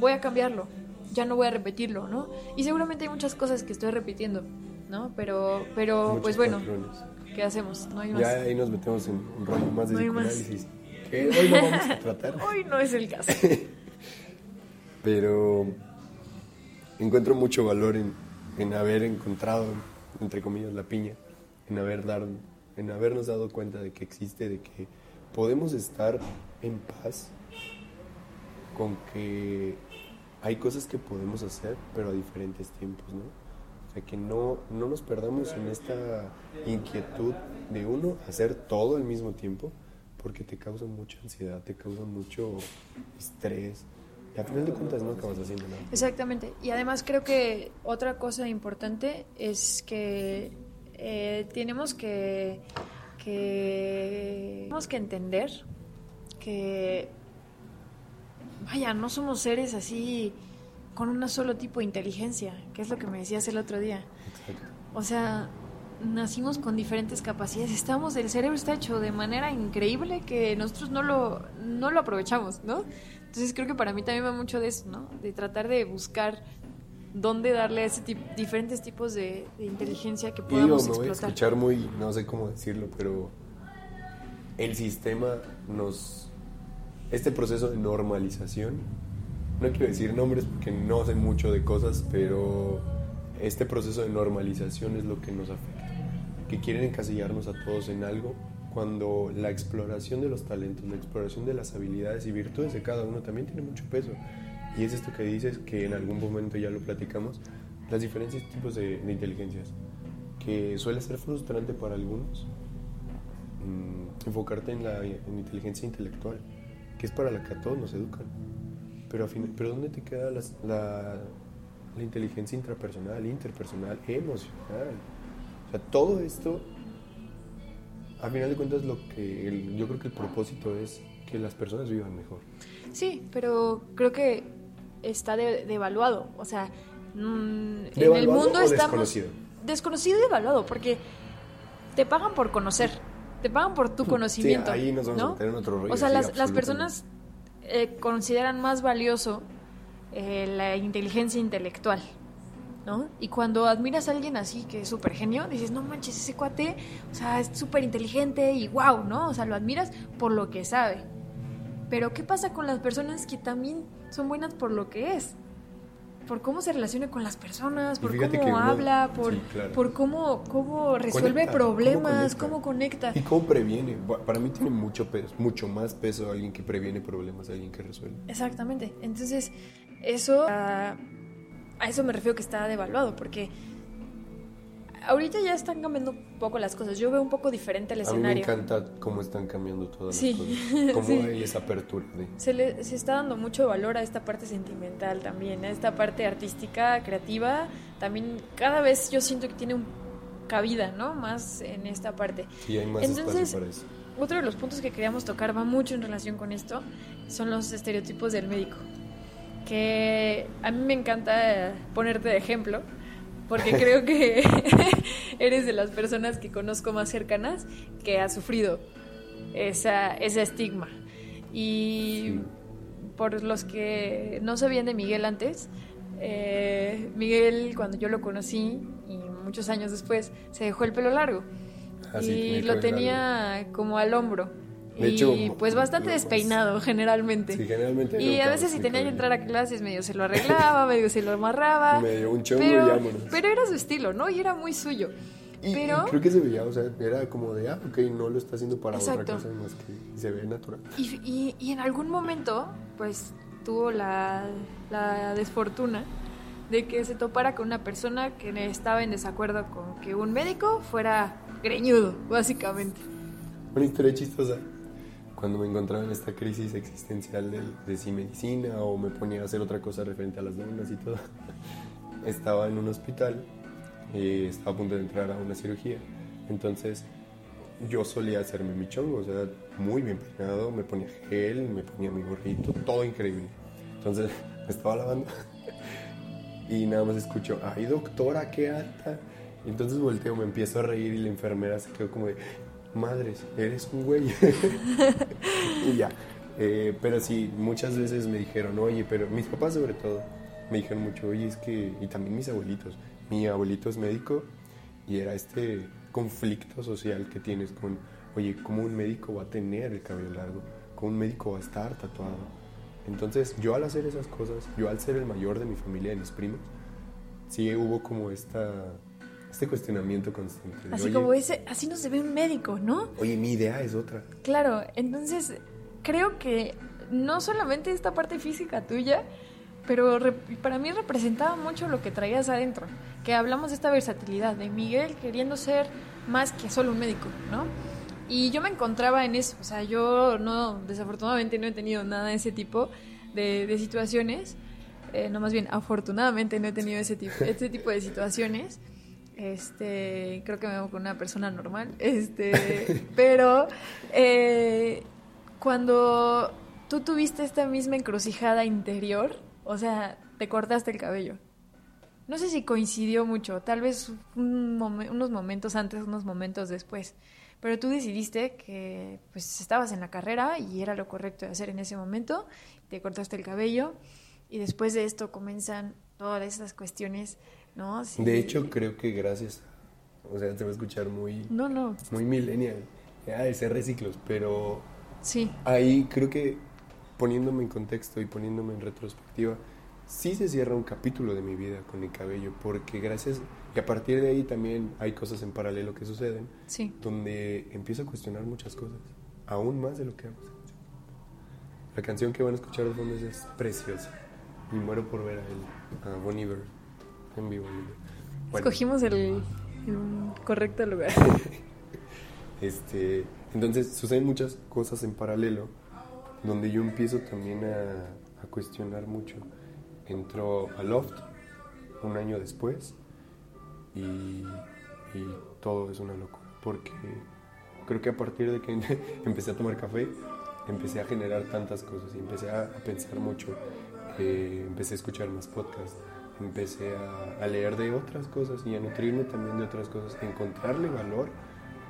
voy a cambiarlo, ya no voy a repetirlo, ¿no? Y seguramente hay muchas cosas que estoy repitiendo, ¿no? Pero, pero Muchos pues bueno, patrones. ¿qué hacemos? No hay más. Ya ahí nos metemos en un rollo más de No más. psicoanálisis. Que hoy no vamos a tratar. Hoy no es el caso. Pero encuentro mucho valor en, en haber encontrado, entre comillas, la piña, en, haber dar, en habernos dado cuenta de que existe, de que podemos estar en paz con que hay cosas que podemos hacer, pero a diferentes tiempos, ¿no? O sea, que no, no nos perdamos en esta inquietud de uno hacer todo al mismo tiempo, porque te causa mucha ansiedad, te causa mucho estrés. Y al final de cuentas no acabas haciendo nada. Exactamente. Y además creo que otra cosa importante es que eh, tenemos que, que tenemos que entender que vaya, no somos seres así con un solo tipo de inteligencia, que es lo que me decías el otro día. Exacto. O sea, nacimos con diferentes capacidades. Estamos, el cerebro está hecho de manera increíble que nosotros no lo, no lo aprovechamos, ¿no? Entonces creo que para mí también va mucho de eso, ¿no? De tratar de buscar dónde darle ese tip- diferentes tipos de, de inteligencia que Y digo, podamos me voy a explotar. escuchar muy, no sé cómo decirlo, pero el sistema nos... Este proceso de normalización, no quiero decir nombres porque no sé mucho de cosas, pero este proceso de normalización es lo que nos afecta. Que quieren encasillarnos a todos en algo cuando la exploración de los talentos, la exploración de las habilidades y virtudes de cada uno también tiene mucho peso. Y es esto que dices, que en algún momento ya lo platicamos, las diferentes tipos de, de inteligencias, que suele ser frustrante para algunos mm, enfocarte en la en inteligencia intelectual, que es para la que a todos nos educan. Pero, a fin- pero ¿dónde te queda las- la, la inteligencia intrapersonal, interpersonal, emocional? O sea, todo esto, a final de cuentas, lo que el- yo creo que el propósito es que las personas vivan mejor. Sí, pero creo que está de- devaluado. O sea, mm, en el ¿Devaluado mundo estamos... desconocido? Desconocido y devaluado, porque te pagan por conocer, te pagan por tu conocimiento. ahí nos vamos a ¿no? meter en otro rollo, O sea, sí, las, las personas eh, consideran más valioso eh, la inteligencia intelectual. ¿No? Y cuando admiras a alguien así, que es súper genio, dices, no manches, ese cuate, o sea, es súper inteligente y wow, ¿no? O sea, lo admiras por lo que sabe. Pero ¿qué pasa con las personas que también son buenas por lo que es? Por cómo se relaciona con las personas, por cómo uno- habla, por, sí, claro. por cómo, cómo resuelve Conecta, problemas, cómo cómo conecta. ¿Y cómo previene? Pa- Para mí tiene mucho peso, mucho más peso alguien que previene problemas, alguien que resuelve. Exactamente. Entonces, eso a eso me refiero que está devaluado, porque ahorita ya están cambiando un poco las cosas. Yo veo un poco diferente el A mí me escenario. encanta cómo están cambiando todas Sí. las cosas. Cómo Sí. hay esa apertura de... Se, le, se está dando mucho valor a esta parte sentimental también, a esta parte artística, creativa. También cada vez yo siento que tiene un cabida, ¿no? Más en esta parte. Sí, hay más Entonces, espacio para eso. Otro de los puntos que queríamos tocar va mucho en relación con esto, son los estereotipos del médico. Que a mí me encanta ponerte de ejemplo, porque creo que eres de las personas que conozco más cercanas que ha sufrido esa, ese estigma. Y Sí. por los que no sabían de Miguel antes, eh, Miguel cuando yo lo conocí y muchos años después se dejó el pelo largo Ah, y lo tenía como al hombro. De y hecho, pues bastante despeinado generalmente. Sí, generalmente y a veces si tenía que entrar a clases medio se lo arreglaba, medio se lo amarraba. Medio un chongo pero, y vámonos. pero era su estilo, ¿no? Y era muy suyo. Y, pero y creo que se veía, o sea, era como de, ah, ok, no lo está haciendo para Exacto. otra cosa más que se ve natural. Y, y- y en algún momento, pues tuvo la, la desfortuna de que se topara con una persona que estaba en desacuerdo con que un médico fuera greñudo, básicamente. Una historia chistosa. Cuando me encontraba en esta crisis existencial de, de medicina o me ponía a hacer otra cosa referente a las donas y todo, estaba en un hospital y estaba a punto de entrar a una cirugía. Entonces yo solía hacerme mi chongo, o sea, muy bien peinado, me ponía gel, me ponía mi gorrito, todo increíble. Entonces me estaba lavando y nada más escucho, ay doctora, qué alta. Entonces volteo, me empiezo a reír y la enfermera se quedó como de, madres, eres un güey. y ya. Eh, pero sí, muchas veces me dijeron, oye, pero mis papás sobre todo, me dijeron mucho, oye, es que, y también mis abuelitos, mi abuelito es médico y era este conflicto social que tienes con, oye, ¿cómo un médico va a tener el cabello largo? ¿Cómo un médico va a estar tatuado? Entonces, yo al hacer esas cosas, yo al ser el mayor de mi familia, de mis primos, sí hubo como esta, este cuestionamiento constante. de, Así "Oye, como ese, así no se ve un médico, ¿no? Oye, mi idea es otra. Claro, entonces creo que no solamente esta parte física tuya, pero para mí representaba mucho lo que traías adentro, que hablamos de esta versatilidad, de Miguel queriendo ser más que solo un médico, ¿no? Y yo me encontraba en eso, o sea, yo no, desafortunadamente no he tenido nada de ese tipo de, de situaciones, eh, no más bien, afortunadamente no he tenido ese tipo, este tipo de situaciones. Este, creo que me veo con una persona normal. Este, pero eh, cuando tú tuviste esta misma encrucijada interior, o sea, te cortaste el cabello. No sé si coincidió mucho, tal vez unos momentos antes, unos momentos después. Pero tú decidiste que pues estabas en la carrera y era lo correcto de hacer en ese momento, te cortaste el cabello y después de esto comienzan todas esas cuestiones, ¿no? Sí. De hecho, creo que gracias, o sea, te va a escuchar muy, No, no, muy millennial, ya de ser reciclos, pero sí, ahí creo que poniéndome en contexto y poniéndome en retrospectiva, sí se cierra un capítulo de mi vida con el cabello, porque gracias, y a partir de ahí también hay cosas en paralelo que suceden, sí. donde empiezo a cuestionar muchas cosas, aún más de lo que hago. La canción que van a escuchar de fondo es, es preciosa, y muero por ver a él, a Bon Iver, en vivo. Bueno, Escogimos el, el correcto lugar. Este, entonces suceden muchas cosas en paralelo donde yo empiezo también a, a cuestionar mucho. Entro a Loft un año después y, y todo es una locura porque creo que a partir de que empecé a tomar café empecé a generar tantas cosas y empecé a, a pensar mucho, eh, empecé a escuchar más podcasts, empecé a, a leer de otras cosas y a nutrirme también de otras cosas, a encontrarle valor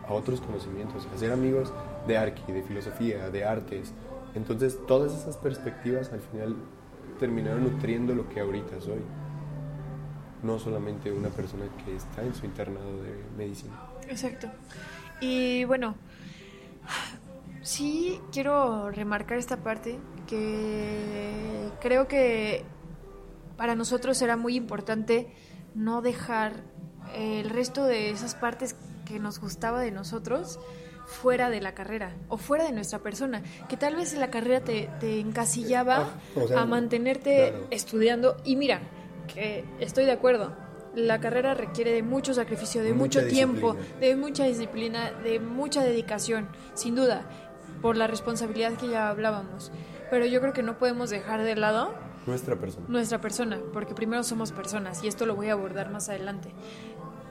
a otros conocimientos, a ser amigos de arqui, de filosofía, de artes. Entonces todas esas perspectivas al final terminaron nutriendo lo que ahorita soy. No solamente una persona que está en su internado de medicina. Exacto. Y bueno, sí quiero remarcar esta parte que creo que para nosotros era muy importante no dejar el resto de esas partes que nos gustaba de nosotros fuera de la carrera o fuera de nuestra persona, que tal vez la carrera te, te encasillaba Ah, o sea, a mantenerte claro. estudiando y mira, que estoy de acuerdo. La carrera requiere de mucho sacrificio, de Mucha mucho tiempo, disciplina. de mucha disciplina, de mucha dedicación, sin duda, por la responsabilidad que ya hablábamos. Pero yo creo que no podemos dejar de lado Nuestra persona. nuestra persona, porque primero somos personas y esto lo voy a abordar más adelante.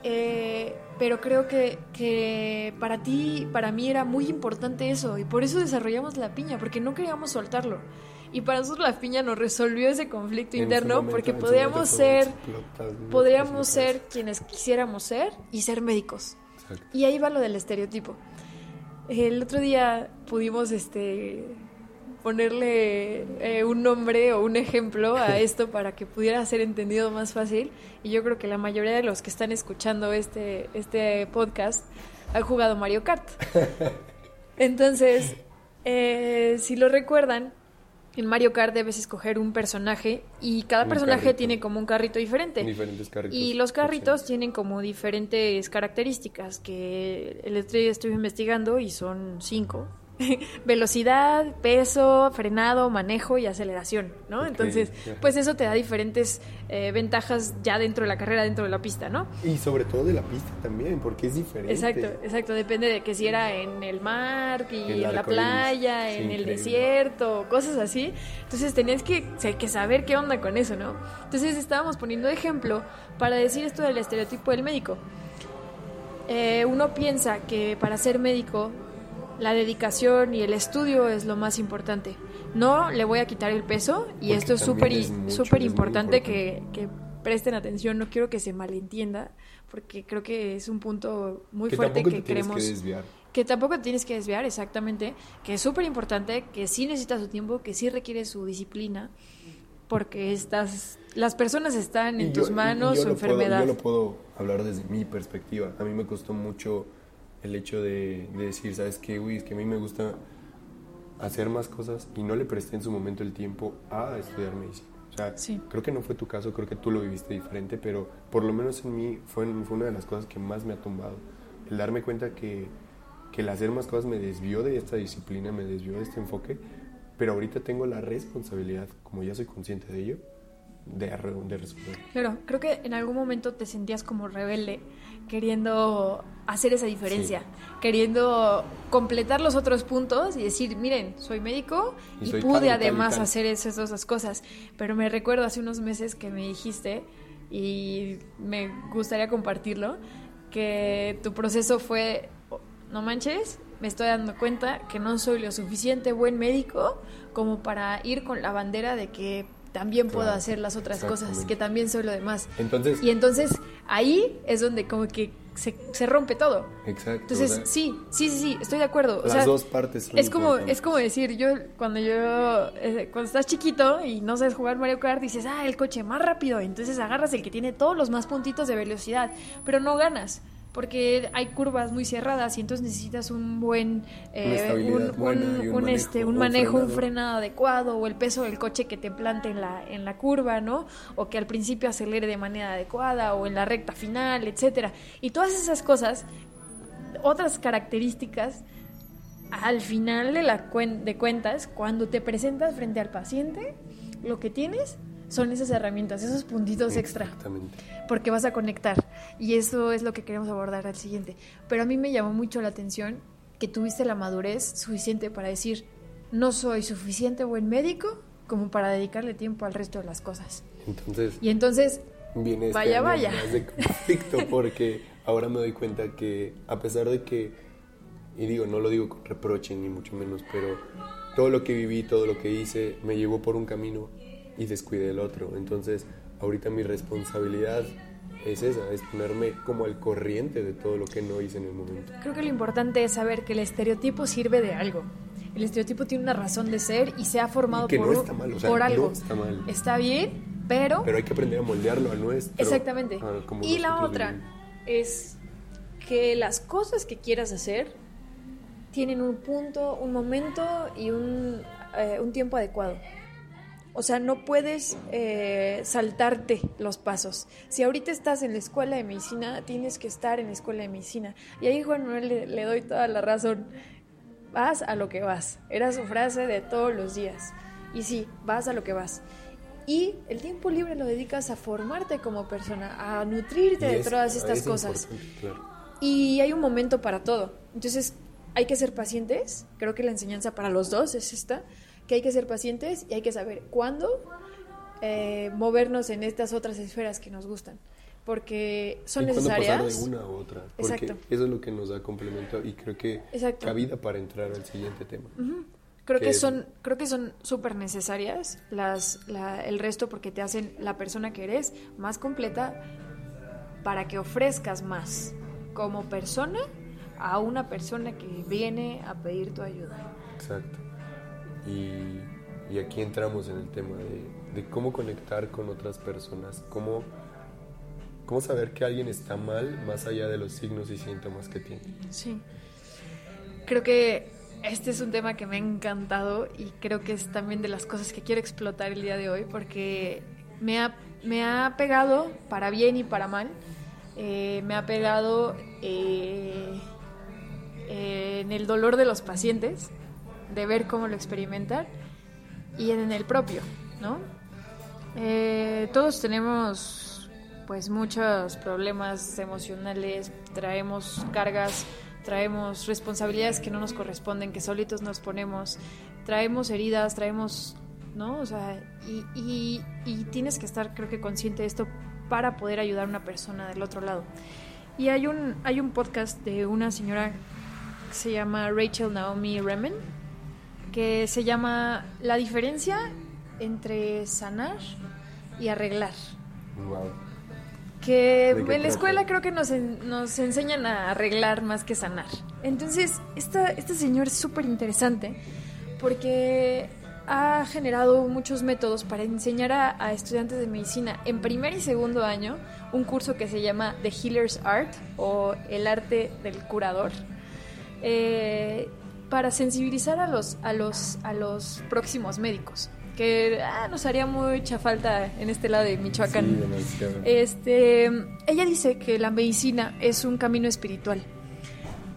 Eh, pero creo que, que para ti, para mí era muy importante eso y por eso desarrollamos la piña, porque no queríamos soltarlo. Y para nosotros la piña nos resolvió ese conflicto En interno momento- porque podíamos ser, podríamos ser quienes quisiéramos ser y ser médicos. Exacto. Y ahí va lo del estereotipo. El otro día pudimos este ponerle eh, un nombre o un ejemplo a esto para que pudiera ser entendido más fácil. Y yo creo que la mayoría de los que están escuchando este, este podcast han jugado Mario Kart. Entonces, eh, si lo recuerdan, en Mario Kart debes escoger un personaje y cada Un personaje carrito. tiene como un carrito diferente. Diferentes carritos. Y los carritos tienen como diferentes características que el día estuve investigando y son cinco. Velocidad, peso, frenado, manejo y aceleración, ¿no? Entonces, pues eso te da diferentes eh, ventajas ya dentro de la carrera, dentro de la pista, ¿no? Y sobre todo de la pista también, porque es diferente. Exacto, exacto. Depende de que si era en el mar, y El en la playa, Sí, en el desierto, cosas así. Entonces tenías que, saber qué onda con eso, ¿no? Entonces estábamos poniendo ejemplo para decir esto del estereotipo del médico. Eh, uno piensa que para ser médico la dedicación y el estudio es lo más importante. No le voy a quitar el peso y Porque esto es súper súper importante que, presten atención. No quiero que se malentienda porque creo que es un punto muy que fuerte que queremos que desviar. que tampoco te tienes que desviar exactamente, que es súper importante, que sí necesita su tiempo, que sí requiere su disciplina, porque estás, las personas están en Y tus manos, yo su puedo- enfermedad. yo lo puedo hablar desde mi perspectiva. A mí me costó mucho el hecho de, de decir, ¿sabes qué, güey? Es que a mí me gusta hacer más cosas y no le presté en su momento el tiempo a estudiar medicina. O sea, Sí. creo que no fue tu caso, creo que tú lo viviste diferente, pero por lo menos en mí fue, fue una de las cosas que más me ha tumbado. El darme cuenta que, que el hacer más cosas me desvió de esta disciplina, me desvió de este enfoque, pero ahorita tengo la responsabilidad, como ya soy consciente de ello, de, de resolver. Claro, creo que en algún momento te sentías como rebelde, queriendo hacer esa diferencia, queriendo completar los otros puntos y decir, miren, soy médico Y y, pude tal además tal". hacer esas dos cosas. Pero me recuerdo hace unos meses que me dijiste, y me gustaría compartirlo, que tu proceso fue, "Oh, no manches, me estoy dando cuenta que no soy lo suficiente buen médico como para ir con la bandera de que también puedo hacer las otras cosas, que también soy lo demás. Entonces, Y entonces ahí es donde como que se, se rompe todo. exacto. Entonces, sí, sí, sí, sí, estoy de acuerdo. O las sea, dos partes son es como, es como decir, yo cuando yo, eh, cuando estás chiquito y no sabes jugar Mario Kart, dices, ah, el coche más rápido. Entonces agarras el que tiene todos los más puntitos de velocidad, pero no ganas. Porque hay curvas muy cerradas y entonces necesitas un buen eh, un, buena un- un un, manejo, este, un un manejo, un frenado. frenado adecuado o el peso del coche que te plante en la, en la curva, ¿no? O que al principio acelere de manera adecuada o en la recta final, etcétera. Y todas esas cosas, otras características, al final de, la cuen- de cuentas, cuando te presentas frente al paciente, lo que tienes son esas herramientas, esos puntitos extra Exactamente. Porque vas a conectar. Y eso es lo que queremos abordar al siguiente. Pero a mí me llamó mucho la atención que tuviste la madurez suficiente para decir, no soy suficiente buen médico como para dedicarle tiempo al resto de las cosas. Entonces, Y entonces, viene este Vaya, vaya. más de conflicto porque ahora me doy cuenta que a pesar de que y digo no lo digo con reproche ni mucho menos pero todo lo que viví todo lo que hice me llevó por un camino y descuidé el otro entonces ahorita mi responsabilidad es esa es ponerme como al corriente de todo lo que no hice en el momento creo que lo importante es saber que el estereotipo sirve de algo. El estereotipo tiene una razón de ser y se ha formado Y que por, no está mal, o sea, por no algo. está mal. Está bien, pero... pero hay que aprender a moldearlo a nuestro Exactamente. a como y la otra vivimos. es que las cosas que quieras hacer tienen un punto, un momento y un, eh, un tiempo adecuado. O sea, no puedes eh, saltarte los pasos. Si ahorita estás en la escuela de medicina, tienes que estar en la escuela de medicina. Y ahí Juan Manuel le, le doy toda la razón. Vas a lo que vas. Era su frase de todos los días. Y sí, vas a lo que vas. Y el tiempo libre lo dedicas a formarte como persona, a nutrirte de todas estas es cosas. claro. Y hay un momento para todo. Entonces, hay que ser pacientes. Creo que la enseñanza para los dos es esta, que hay que ser pacientes y hay que saber cuándo eh, movernos en estas otras esferas que nos gustan. Porque son y necesarias. pasar de una a otra. Porque Exacto. eso es lo que nos da complemento y creo que Exacto. cabida para entrar al siguiente tema. Creo que que- son, creo que son súper necesarias las, la- el resto porque te hacen la persona que eres más completa para que ofrezcas más como persona a una persona que viene a pedir tu ayuda. Exacto. Y, y aquí entramos en el tema de, de cómo conectar con otras personas, cómo, cómo saber que alguien está mal más allá de los signos y síntomas que tiene. Sí. Creo que este es un tema que me ha encantado y creo que es también de las cosas que quiero explotar el día de hoy porque me ha, me ha pegado para bien y para mal. Eh, me ha pegado eh, eh, en el dolor de los pacientes, de ver cómo lo experimentan y en el propio, ¿no? Eh, todos tenemos pues muchos problemas emocionales, traemos cargas, traemos responsabilidades que no nos corresponden, que solitos nos ponemos, traemos heridas, traemos, ¿no? O sea, y, y- y tienes que estar creo que consciente de esto para poder ayudar a una persona del otro lado. Y hay un, hay un podcast de una señora que se llama Rachel Naomi Remen, que se llama La diferencia entre sanar y arreglar. Wow. Que ¿De en la escuela creo que nos, en- nos enseñan a arreglar más que sanar. Entonces, esta, este señor es súper interesante porque ha generado muchos métodos para enseñar a, a estudiantes de medicina en primer y segundo año un curso que se llama The Healer's Art o el arte del curador. eh, para sensibilizar a los, a los, a los próximos médicos, que ah, nos haría mucha falta en este lado de Michoacán. Sí, demasiado. Este, ella dice que la medicina es un camino espiritual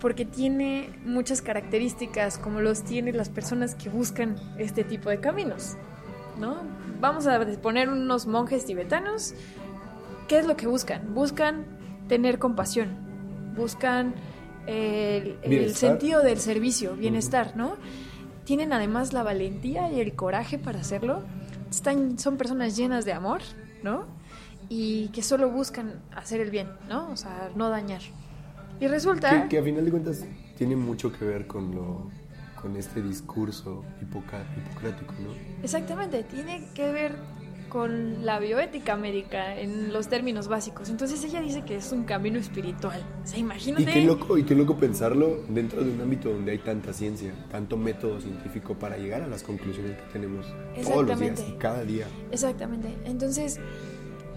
porque tiene muchas características como los tienen las personas que buscan este tipo de caminos, ¿no? Vamos a poner unos monjes tibetanos, ¿qué es lo que buscan? Buscan tener compasión, buscan el, el sentido del servicio, bienestar, ¿no? Tienen además la valentía y el coraje para hacerlo. Están, son personas llenas de amor, ¿no? Y que solo buscan hacer el bien, ¿no? O sea, no dañar. Y resulta... Que, que a final de cuentas tiene mucho que ver con lo con este discurso hipocrático, ¿no? Exactamente, tiene que ver con la bioética médica en los términos básicos. Entonces ella dice que es un camino espiritual. O sea, imagínate. Y qué loco, y qué loco pensarlo dentro de un ámbito donde hay tanta ciencia, tanto método científico para llegar a las conclusiones que tenemos todos los días cada día. Exactamente. Entonces,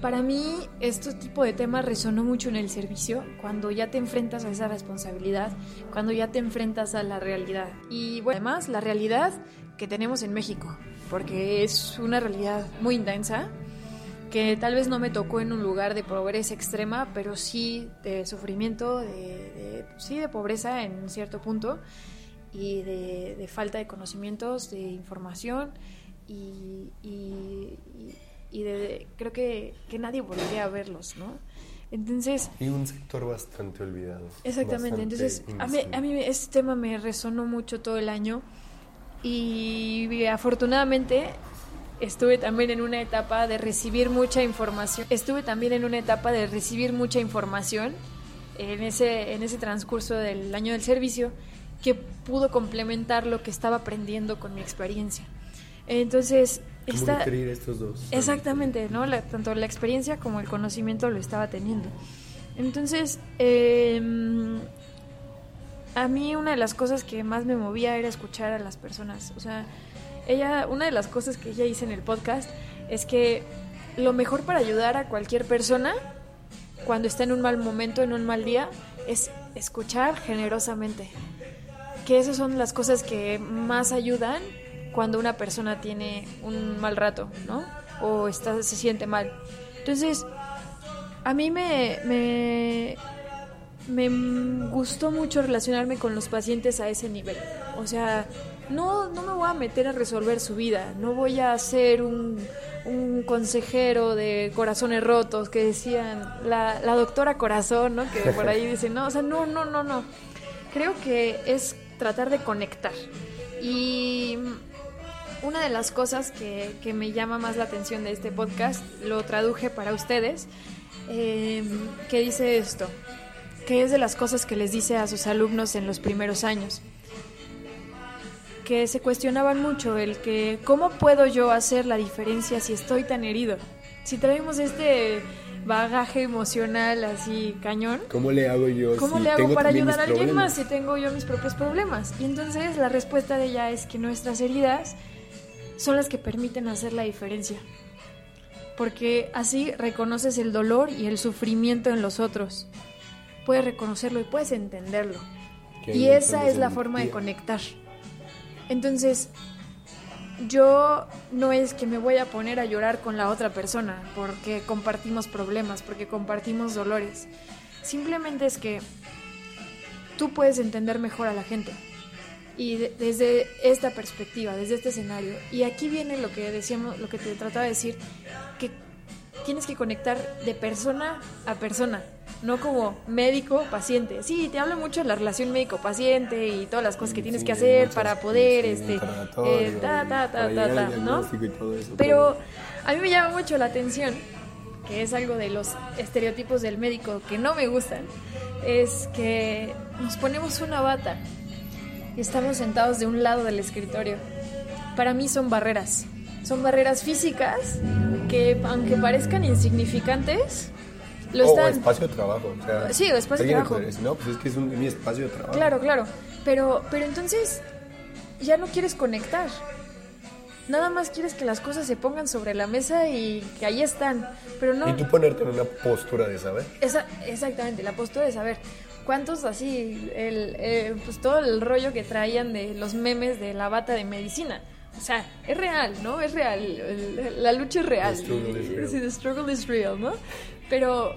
para mí, este tipo de temas resonó mucho en el servicio, cuando ya te enfrentas a esa responsabilidad, cuando ya te enfrentas a la realidad. Y bueno, además, la realidad que tenemos en México, porque es una realidad muy intensa, que tal vez no me tocó en un lugar de pobreza extrema, pero sí de sufrimiento, de, de- sí de pobreza en cierto punto, y de, de falta de conocimientos, de información, y, y- y- de, creo que, que nadie volvería a verlos, ¿no? Entonces, Y un sector bastante olvidado. Exactamente, bastante entonces a mí, a mí este tema me resonó mucho todo el año y afortunadamente estuve también en una etapa de recibir mucha información, estuve también en una etapa de recibir mucha información en ese, en ese transcurso del año del servicio que pudo complementar lo que estaba aprendiendo con mi experiencia. Entonces, ¿Cómo esta, nutrir estos dos? Exactamente, ¿no? La- tanto la experiencia como el conocimiento lo estaba teniendo. Entonces, eh, a mí una de las cosas que más me movía era escuchar a las personas. O sea, ella, una de las cosas que ella dice en el podcast es que lo mejor para ayudar a cualquier persona cuando está en un mal momento, en un mal día, es escuchar generosamente. Que esas son las cosas que más ayudan cuando una persona tiene un mal rato, ¿no? O está, se siente mal. Entonces, a mí me, me, me gustó mucho relacionarme con los pacientes a ese nivel. O sea, no, no me voy a meter a resolver su vida, no voy a ser un, un consejero de corazones rotos que decían la, la doctora corazón, ¿no? Que por ahí dicen, no, o sea, no, no, no, no. Creo que es tratar de conectar. Y una de las cosas que, que me llama más la atención de este podcast, lo traduje para ustedes, eh, que dice esto, que es de las cosas que les dice a sus alumnos en los primeros años que se cuestionaban mucho el que cómo puedo yo hacer la diferencia si estoy tan herido. Si traemos este bagaje emocional así cañón, ¿Cómo le hago yo? ¿cómo si le hago para ayudar a alguien más si tengo yo mis propios problemas? Y entonces la respuesta de ella es que nuestras heridas son las que permiten hacer la diferencia. Porque así reconoces el dolor y el sufrimiento en los otros. Puedes reconocerlo y puedes entenderlo. Y esa es la forma de conectar. Entonces, yo no es que me voy a poner a llorar con la otra persona porque compartimos problemas, porque compartimos dolores. Simplemente es que tú puedes entender mejor a la gente. Y de- desde esta perspectiva, desde este escenario. Y aquí viene lo que decíamos, lo que te trataba de decir, que tienes que conectar de persona a persona, no como médico-paciente. Sí, te hablo mucho de la relación médico-paciente y todas las cosas que tienes Sí, que hacer para poder, este, eh, ta, ta, ta, ta, ta, ¿no? eso, Pero a mí me llama mucho la atención, que es algo de los estereotipos del médico que no me gustan, es que nos ponemos una bata y estamos sentados de un lado del escritorio. Para mí son barreras, son barreras físicas que aunque parezcan insignificantes, lo están... O espacio de trabajo. O sea, Sí, o espacio de trabajo. decir, No, pues es que es un- mi espacio de trabajo. Claro, claro. Pero, pero entonces ya no quieres conectar. Nada más quieres que las cosas se pongan sobre la mesa y que ahí están. Pero no. Y tú ponerte en una postura de saber. Esa- exactamente, la postura de saber. ¿Cuántos así, el, eh, pues todo el rollo que traían de los memes de la bata de medicina? O sea, es real, ¿no? Es real. la lucha es real. The struggle is real. Sí, the struggle is real, ¿no? Pero,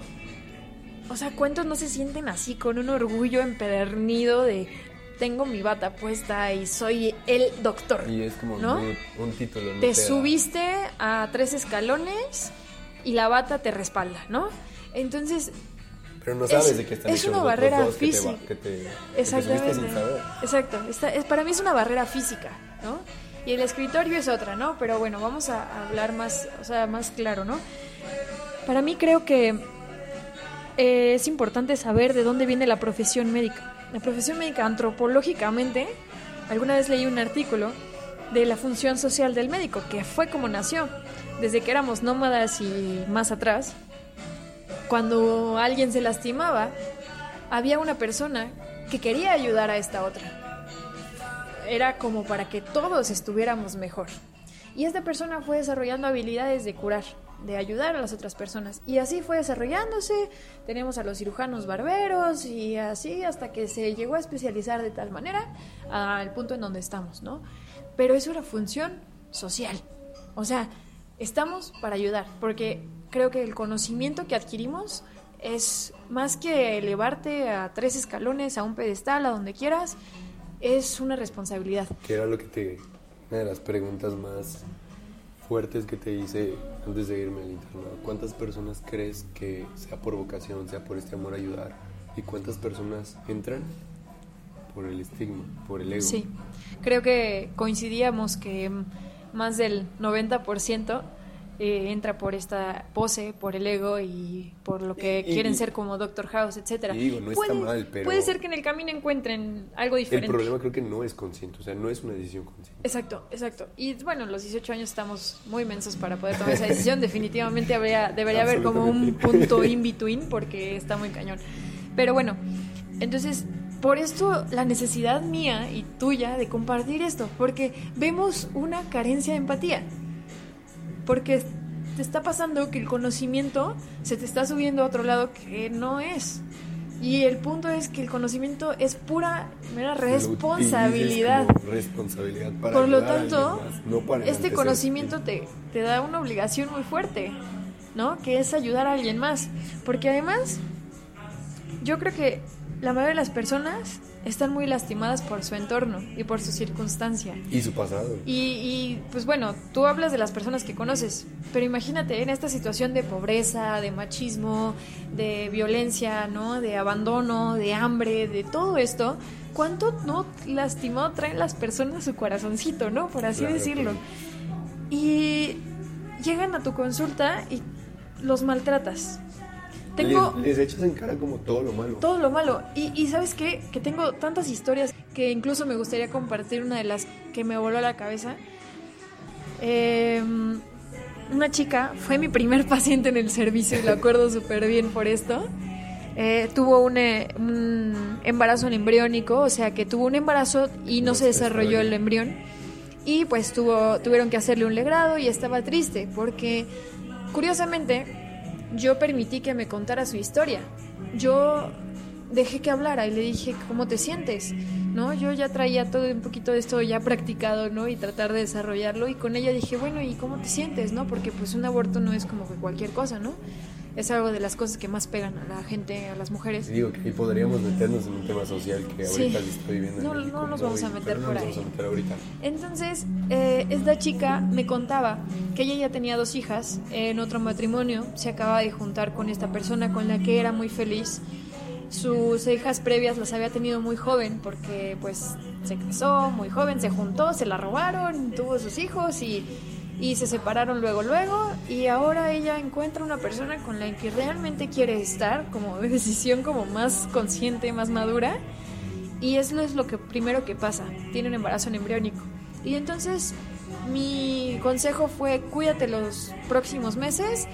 o sea, ¿cuántos no se sienten así con un orgullo empedernido de tengo mi bata puesta y soy el doctor? Y es como ¿No? un, un título. no te subiste a tres escalones y la bata te respalda, ¿no? Entonces, Pero no sabes es- de qué están es una barrera física. Exactamente. Exacto. Es, para mí es una barrera física, ¿no? Y el escritorio es otra, ¿no? Pero bueno, vamos a hablar más, o sea, más claro, ¿no? Para mí creo que eh, es importante saber de dónde viene la profesión médica. La profesión médica antropológicamente, alguna vez leí un artículo de la función social del médico, que fue como nació, desde que éramos nómadas y más atrás, cuando alguien se lastimaba, había una persona que quería ayudar a esta otra. Era como para que todos estuviéramos mejor. Y esta persona fue desarrollando habilidades de curar, de ayudar a las otras personas. Y así fue desarrollándose. Tenemos a los cirujanos barberos y así hasta que se llegó a especializar de tal manera al punto en donde estamos, ¿no? Pero es una función social. O sea, estamos para ayudar, porque creo que el conocimiento que adquirimos es más que elevarte a tres escalones, a un pedestal, a donde quieras, es una responsabilidad. Que era lo que te. Una de las preguntas más fuertes que te hice antes de irme al internado. ¿Cuántas personas crees que, sea por vocación, sea por este amor a ayudar, y cuántas personas entran por el estigma, por el ego? Sí, creo que coincidíamos que más del 90% eh, entra por esta pose, por el ego y por lo que Y- y- quieren ser como Doctor House, y digo, no está mal, pero- Puede ser que en el camino encuentren algo El diferente. problema creo que no es consciente, o sea, no es una decisión consciente. Exacto, exacto. Y bueno, los 18 años estamos muy mensos para poder tomar esa decisión. Definitivamente habría, debería haber como un punto in between porque está muy cañón. Pero bueno, entonces, por esto la necesidad mía y tuya de compartir esto, porque vemos una carencia de empatía. Porque te está pasando que el conocimiento se te está subiendo a otro lado que no es. Y el punto es que el conocimiento es pura, mera responsabilidad. responsabilidad para Por lo tanto, alguien más, no para este conocimiento te, te da una obligación muy fuerte, ¿no? Que es ayudar a alguien más. Porque además, yo creo que la mayoría de las personas están muy lastimadas por su entorno y por su circunstancia. Y su pasado. Y, y, pues bueno, tú hablas de las personas que conoces, pero imagínate en esta situación de pobreza, de machismo, de violencia, ¿no? De abandono, de hambre, de todo esto, ¿cuánto no lastimado traen las personas su corazoncito, ¿no? Por así Claro, decirlo. Y llegan a tu consulta y los maltratas. Tengo Les, les echas en cara como todo lo malo. todo lo malo. Y, y sabes qué? Que tengo tantas historias que incluso me gustaría compartir una de las que me voló a la cabeza. Eh, una chica fue mi primer paciente en el servicio y lo acuerdo súper bien por esto. Eh, tuvo un, eh, un embarazo embriónico, o sea que tuvo un embarazo y no No se desarrolló el embrión. Y pues tuvo, tuvieron que hacerle un legrado y estaba triste porque, curiosamente, yo permití que me contara su historia. Yo dejé que hablara y le dije, ¿cómo te sientes? ¿No? Yo ya traía todo un poquito de esto ya practicado, ¿no? Y tratar de desarrollarlo y con ella dije, bueno, ¿y cómo te sientes? ¿No? Porque pues un aborto no es como que cualquier cosa, ¿no? Es algo de las cosas que más pegan a la gente, a las mujeres. Y Digo que ahí podríamos meternos en un tema social que Sí. ahorita se está viviendo. en No, México, no nos vamos a meter pero no por nos ahí. vamos a meter ahorita. Entonces, eh, esta chica me contaba que ella ya tenía dos hijas en otro matrimonio, se acaba de juntar con esta persona con la que era muy feliz. Sus hijas previas las había tenido muy joven porque pues se casó muy joven, se juntó, se la robaron, tuvo sus hijos y, y se separaron luego luego y ahora ella encuentra una persona con la que realmente quiere estar como de decisión como más consciente, más madura y eso es lo que primero que pasa, tiene un embarazo embriónico. Y entonces mi consejo fue cuídate los próximos meses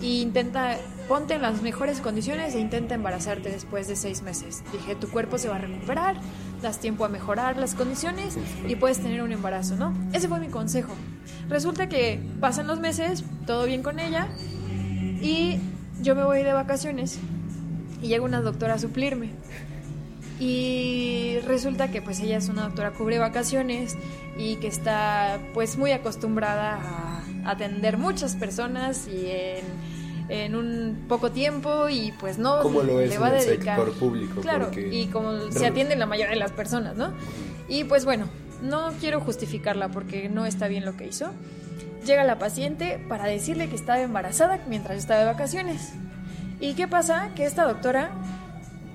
e intenta, ponte en las mejores condiciones e intenta embarazarte después de seis meses. Dije, tu cuerpo se va a recuperar, das tiempo a mejorar las condiciones y puedes tener un embarazo, ¿no? Ese fue mi consejo. Resulta que pasan los meses, todo bien con ella y yo me voy de vacaciones y llega una doctora a suplirme. Y resulta que pues ella es una doctora cubre vacaciones y que está pues muy acostumbrada a atender muchas personas y en, en un poco tiempo y pues no Como lo es le va en a el dedicar. sector público, Claro, porque- y como se atiende la mayoría de las personas, ¿no? Y pues bueno, no quiero justificarla porque no está bien lo que hizo. Llega la paciente para decirle que estaba embarazada mientras estaba de vacaciones. ¿Y qué pasa? Que esta doctora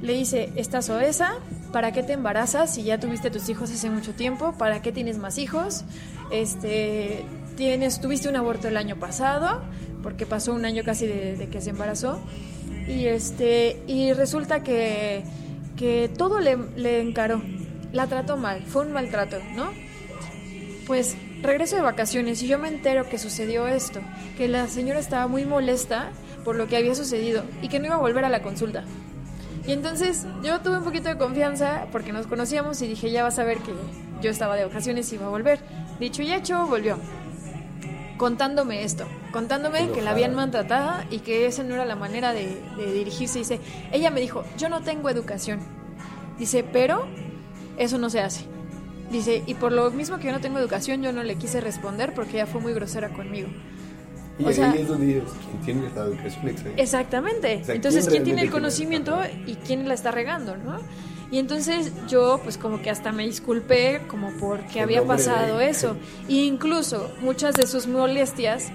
le dice, estás obesa, ¿para qué te embarazas si ya tuviste tus hijos hace mucho tiempo? ¿Para qué tienes más hijos? Este, tienes, tuviste un aborto el año pasado, porque pasó un año casi de, de que se embarazó. Y este, y resulta que, que todo le, le encaró, la trató mal, fue un maltrato, ¿no? Pues regreso de vacaciones y yo me entero que sucedió esto, que la señora estaba muy molesta por lo que había sucedido y que no iba a volver a la consulta. Y entonces yo tuve un poquito de confianza porque nos conocíamos y dije, ya vas a ver que yo estaba de vacaciones y iba a volver. Dicho y hecho, volvió. Contándome esto, contándome que la habían maltratado y que esa no era la manera de, de dirigirse. Dice, ella me dijo, yo no tengo educación. Dice, pero eso no se hace. Dice, y por lo mismo que yo no tengo educación, yo no le quise responder porque ella fue muy grosera conmigo. Y O ahí sea- es donde dices, ¿quién tiene la educación? Exactamente. O sea, entonces, ¿quién ¿quién tiene el tiene conocimiento y quién la está regando, no? Y entonces yo, pues como que hasta me disculpé, como porque había pasado de- eso. E incluso muchas de sus molestias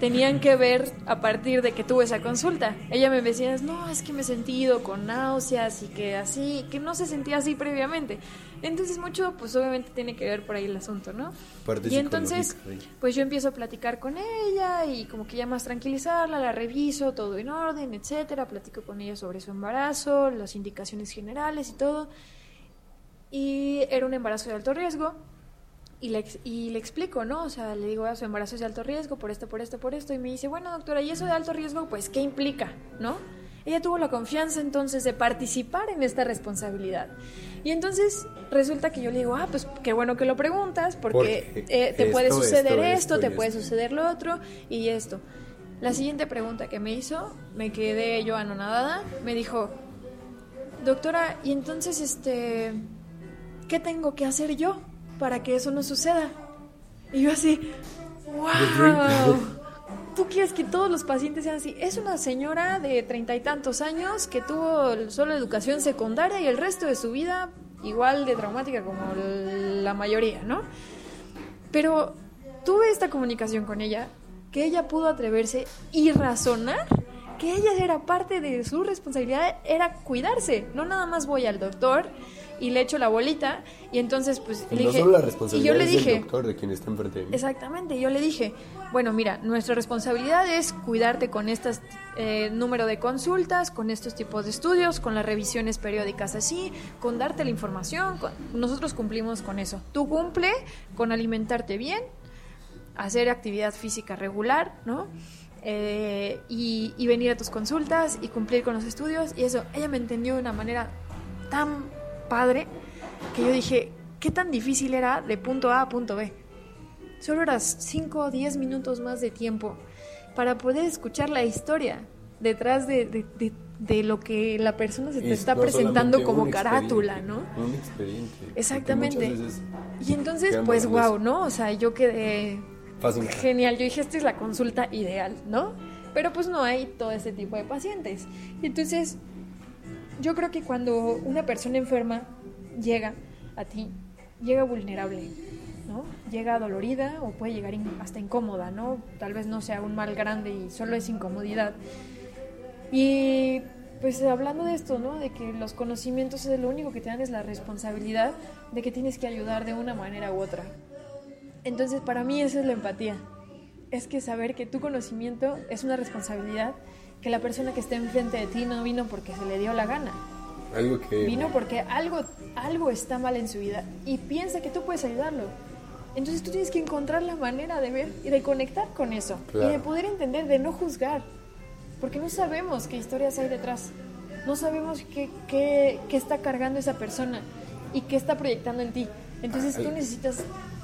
tenían que ver a partir de que tuve esa consulta. Ella me decía, no, es que me he sentido con náuseas y que así, que no se sentía así previamente. Entonces mucho, pues obviamente tiene que ver por ahí el asunto, ¿no? Parte y entonces, pues yo empiezo a platicar con ella y como que ya más tranquilizarla, la reviso, todo en orden, etcétera, platico con ella sobre su embarazo, las indicaciones generales y todo. Y era un embarazo de alto riesgo y le, y le explico, ¿no? O sea, le digo, "Ah, su embarazo es de alto riesgo por esto, por esto, por esto. Y me dice, bueno, doctora, ¿y eso de alto riesgo, pues, qué implica, no? Ella tuvo la confianza entonces de participar en esta responsabilidad. Y entonces resulta que yo le digo, ah, pues qué bueno que lo preguntas, porque Porque eh, te puede esto, suceder esto, esto, esto te puede suceder lo otro y esto. La siguiente pregunta que me hizo, me quedé yo anonadada, me dijo, doctora, y entonces, este, ¿qué tengo que hacer yo para que eso no suceda? Y yo así, wow, tú quieres que todos los pacientes sean así. Es una señora de treinta y tantos años que tuvo solo educación secundaria y el resto de su vida igual de traumática como la mayoría, ¿no? Pero tuve esta comunicación con ella, que ella pudo atreverse y razonar que ella era parte de su responsabilidad, era cuidarse. No nada más voy al doctor y le echo la bolita y entonces pues le no dije... solo la y yo le dije, del doctor, de quien está enfrente de mí. Exactamente, yo le dije, bueno, mira, nuestra responsabilidad es cuidarte con este número de consultas, con estos tipos de estudios, con las revisiones periódicas así, con darte la información, con- nosotros cumplimos con eso. Tú cumple con alimentarte bien, hacer actividad física regular, ¿no? Eh, y, y venir a tus consultas y cumplir con los estudios y eso, ella me entendió de una manera tan padre que yo dije, ¿qué tan difícil era de punto A a punto B? Solo eras 5 o 10 minutos más de tiempo para poder escuchar la historia detrás de, de- de- de lo que la persona se te está presentando como carátula, ¿no? Un expediente. Exactamente. veces Y entonces, pues, wow, ¿no? O sea, yo quedé genial. Yo dije, esta es la consulta ideal, ¿no? Pero pues no hay todo ese tipo de pacientes. Entonces, yo creo que cuando una persona enferma llega a ti, llega vulnerable, ¿no? Llega dolorida o puede llegar hasta incómoda, ¿no? Tal vez no sea un mal grande y solo es incomodidad. Y pues hablando de esto, ¿no? De que los conocimientos es lo único que te dan es la responsabilidad de que tienes que ayudar de una manera u otra. Entonces, para mí esa es la empatía. Es que saber que tu conocimiento es una responsabilidad, que la persona que está enfrente de ti no vino porque se le dio la gana. Algo que... Vino porque algo, algo está mal en su vida y piensa que tú puedes ayudarlo. Entonces tú tienes que encontrar la manera de ver y de conectar con eso. Y de Claro. poder entender, de no juzgar. Porque no sabemos qué historias hay detrás. No sabemos qué, qué, qué está cargando esa persona y qué está proyectando en ti. Entonces tú Ay. necesitas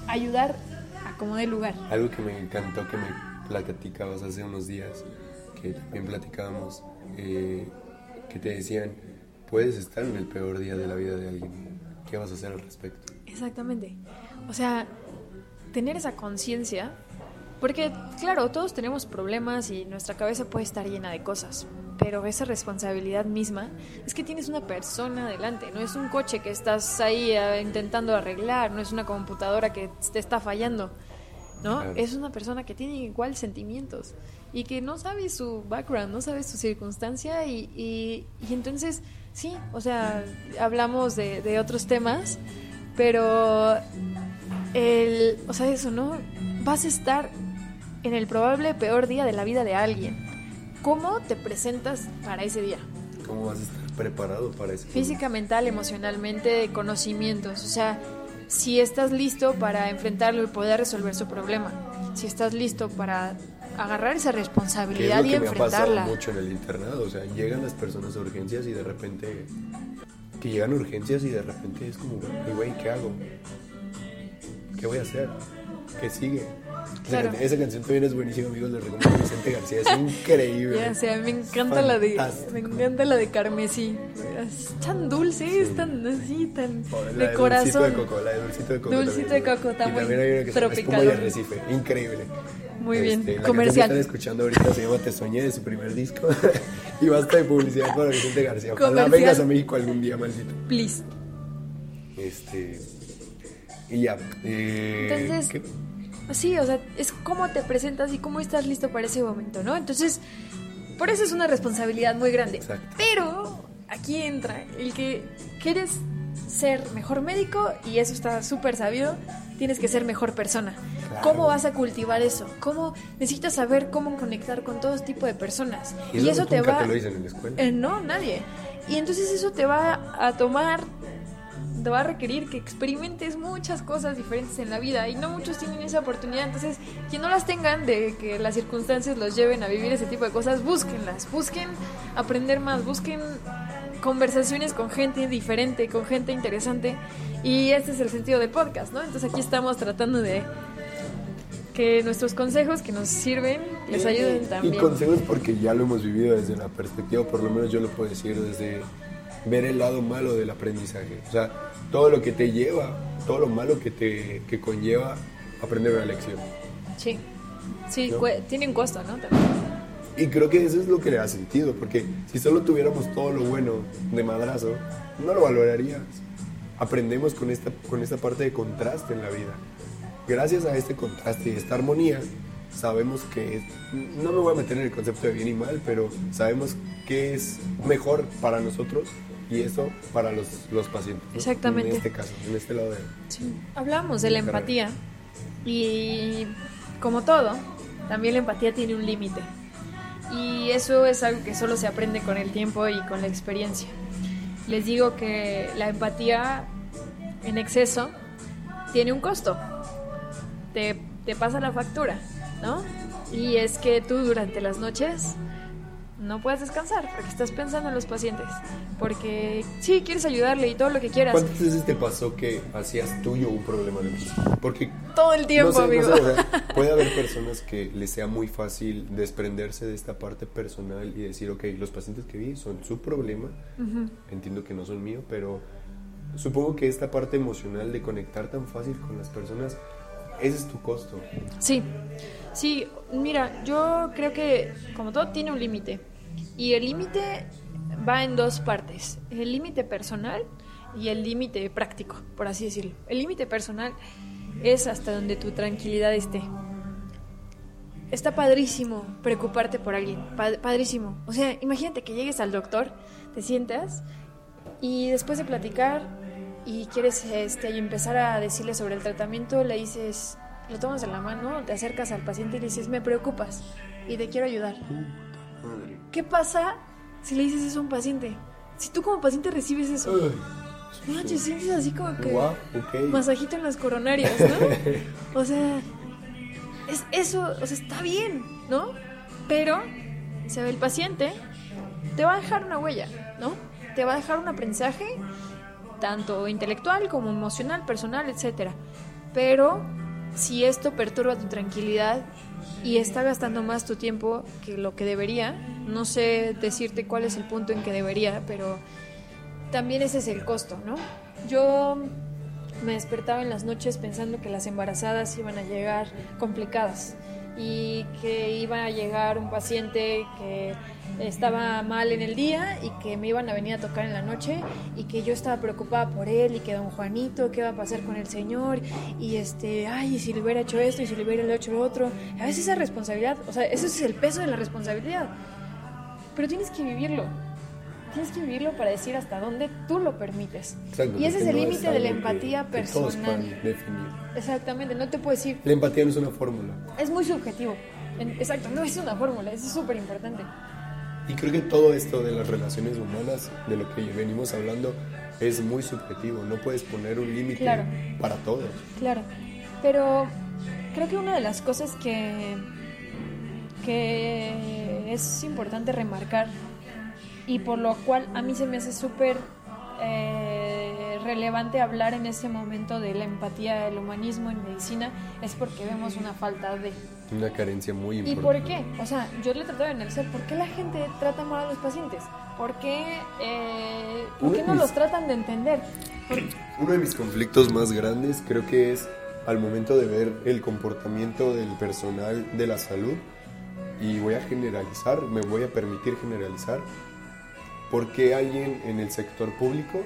ayudar a como dé lugar. Algo que me encantó que me platicabas hace unos días, que también platicábamos, eh, que te decían, puedes estar en el peor día de la vida de alguien. ¿Qué vas a hacer al respecto? Exactamente. O sea, tener esa conciencia, porque claro, todos tenemos problemas y nuestra cabeza puede estar llena de cosas, pero esa responsabilidad misma es que tienes una persona delante, no es un coche que estás ahí eh, intentando arreglar, no es una computadora que te está fallando, ¿no? Claro. Es una persona que tiene igual sentimientos y que no sabe su background, no sabe su circunstancia y, y- y entonces, sí, o sea, hablamos de, de otros temas, pero el, o sea, eso, ¿no? Vas a estar en el probable peor día de la vida de alguien. ¿Cómo te presentas para ese día? ¿Cómo vas a estar preparado para eso? Física, mental, emocionalmente, conocimientos. O sea, si estás listo para enfrentarlo y poder resolver su problema. Si estás listo para agarrar esa Que es responsabilidad lo y que me ha enfrentarla. mucho en el internado. O sea, llegan las personas a urgencias y de repente. Que llegan a urgencias y de repente es como, "Ay, güey, ¿qué hago? ¿Qué voy a hacer? ¿Qué sigue? Esa Claro. can- Esa, canción también es buenísima, amigos. Les recomiendo Vicente García. Es increíble. Ya sé, me encanta la de me encanta la de Carmesí. Es tan dulce, es tan así, tan la de Dulcito corazón. de coco, la de dulcito de coco. Dulcito también, de coco, está Y muy también hay una que se llama tropical. Y Arrecife, increíble. Muy bien, Este, la comercial. que están escuchando ahorita se llama Te Soñé de su primer disco. y basta de publicidad para Vicente García. Ojalá vengas a México algún día, maldito. Please. Este. Y ya. eh, Entonces, ¿qué? Sí, o sea, es cómo te presentas y cómo estás listo para ese momento, ¿no? Entonces, por eso es una responsabilidad muy grande. Exacto. Pero aquí entra el que quieres ser mejor médico y eso está súper sabido, tienes que ser mejor persona. Claro. ¿Cómo vas a cultivar eso? ¿Cómo necesitas saber cómo conectar con todo tipo de personas? Y eso eso te va te lo dicen en la escuela. Eh, no, nadie. Y entonces eso te va a tomar, te va a requerir que experimentes muchas cosas diferentes en la vida y no muchos tienen esa oportunidad. Entonces, quien no las tengan de que las circunstancias los lleven a vivir ese tipo de cosas, búsquenlas, busquen aprender más, busquen conversaciones con gente diferente, con gente interesante. Y este es el sentido del podcast, ¿no? Entonces aquí estamos tratando de que nuestros consejos que nos sirven les ayuden también. Y consejos porque ya lo hemos vivido desde la perspectiva, por lo menos yo lo puedo decir, desde ver el lado malo del aprendizaje. O sea, todo lo que te lleva, todo lo malo que te que conlleva aprender una lección. Sí. Sí, tiene un costo, ¿no? También. Y creo que eso es lo que le da sentido, porque si solo tuviéramos todo lo bueno de madrazo, no lo valorarías. Aprendemos con esta, con esta parte de contraste en la vida. Gracias a este contraste y esta armonía, sabemos que, no me voy a meter en el concepto de bien y mal, pero sabemos que es mejor para nosotros y eso para los, los pacientes. ¿no? Exactamente. En este caso, en este lado de... Sí. Hablábamos de la Caramba. empatía y como todo, también la empatía tiene un límite. Y eso es algo que solo se aprende con el tiempo y con la experiencia. Les digo que la empatía en exceso tiene un costo. Te, te pasa la factura, ¿no? Y es que tú durante las noches no puedes descansar porque estás pensando en los pacientes. Porque sí, quieres ayudarle y todo lo que quieras. ¿Cuántas veces te pasó que hacías tuyo un problema de empatía? Porque Todo el tiempo, no sé, no amigo. sé, o sea, puede haber personas que les sea muy fácil desprenderse de esta parte personal y decir, ok, los pacientes que vi son su problema, entiendo que no son míos, pero supongo que esta parte emocional de conectar tan fácil con las personas, ese es tu costo. Sí, sí, mira, yo creo que como todo tiene un límite y el límite va en dos partes, el límite personal y el límite práctico, por así decirlo. El límite personal es hasta donde tu tranquilidad esté. Está padrísimo preocuparte por alguien, pa- padrísimo. O sea, imagínate que llegues al doctor, te sientas y después de platicar y quieres este, empezar a decirle sobre el tratamiento, le dices, lo tomas de la mano, te acercas al paciente y le dices, me preocupas y te quiero ayudar. Madre. ¿Qué pasa si le dices eso a un paciente? Si tú como paciente recibes eso, no manches, sientes así como que ok. masajito en las coronarias, ¿no? o sea, es eso, o sea, está bien, ¿no? Pero se ve el paciente, te va a dejar una huella, ¿no? Te va a dejar un aprendizaje tanto intelectual como emocional, personal, etcétera. Pero si esto perturba tu tranquilidad y está gastando más tu tiempo que lo que debería, no sé decirte cuál es el punto en que debería, pero también ese es el costo, ¿no? Yo me despertaba en las noches pensando que las embarazadas iban a llegar complicadas y que iba a llegar un paciente que estaba mal en el día y que me iban a venir a tocar en la noche y que yo estaba preocupada por él y que don Juanito, ¿qué va a pasar con el señor? Y este, ay, y si le hubiera hecho esto y si le hubiera hecho lo otro. A veces esa responsabilidad, o sea, ese es el peso de la responsabilidad. Pero tienes que vivirlo. Tienes que vivirlo para decir hasta dónde tú lo permites. Exacto, y ese es el no límite de la que- empatía que personal. puedan definir. Exactamente, no te puedo decir, La empatía no es una fórmula. es muy subjetivo. Exacto, no es una fórmula, eso es súper importante. Y creo que todo esto de las relaciones humanas, de lo que venimos hablando, es muy subjetivo. No puedes poner un límite Claro. para todos. Claro, pero creo que una de las cosas que, que es importante remarcar y por lo cual a mí se me hace súper eh, relevante hablar en ese momento de la empatía, el humanismo en medicina, es porque vemos una falta de... Una carencia muy ¿Y importante. por qué? O sea, yo le trataba de analizar por qué la gente trata mal a los pacientes. ¿Por qué, eh, ¿por qué no mis- los tratan de entender? ¿Por- Uno de mis conflictos más grandes creo que es al momento de ver el comportamiento del personal de la salud y voy a generalizar, me voy a permitir generalizar, porque alguien en el sector público,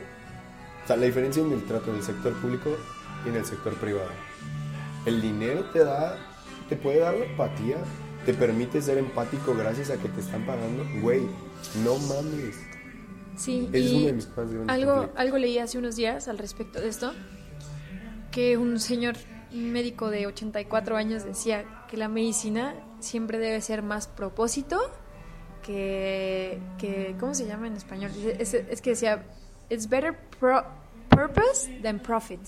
o sea, la diferencia en el trato del sector público y en el sector privado. El dinero te da, te puede dar la empatía, te permite ser empático gracias a que te están pagando. Güey, no mames. Sí, Ese es y uno de mis más grandes algo, conflictos. algo leí hace unos días al respecto de esto, que un señor médico de 84 años decía que la medicina siempre debe ser más propósito que, que ¿cómo se llama en español? Es, es que decía, it's better pro- purpose than profit.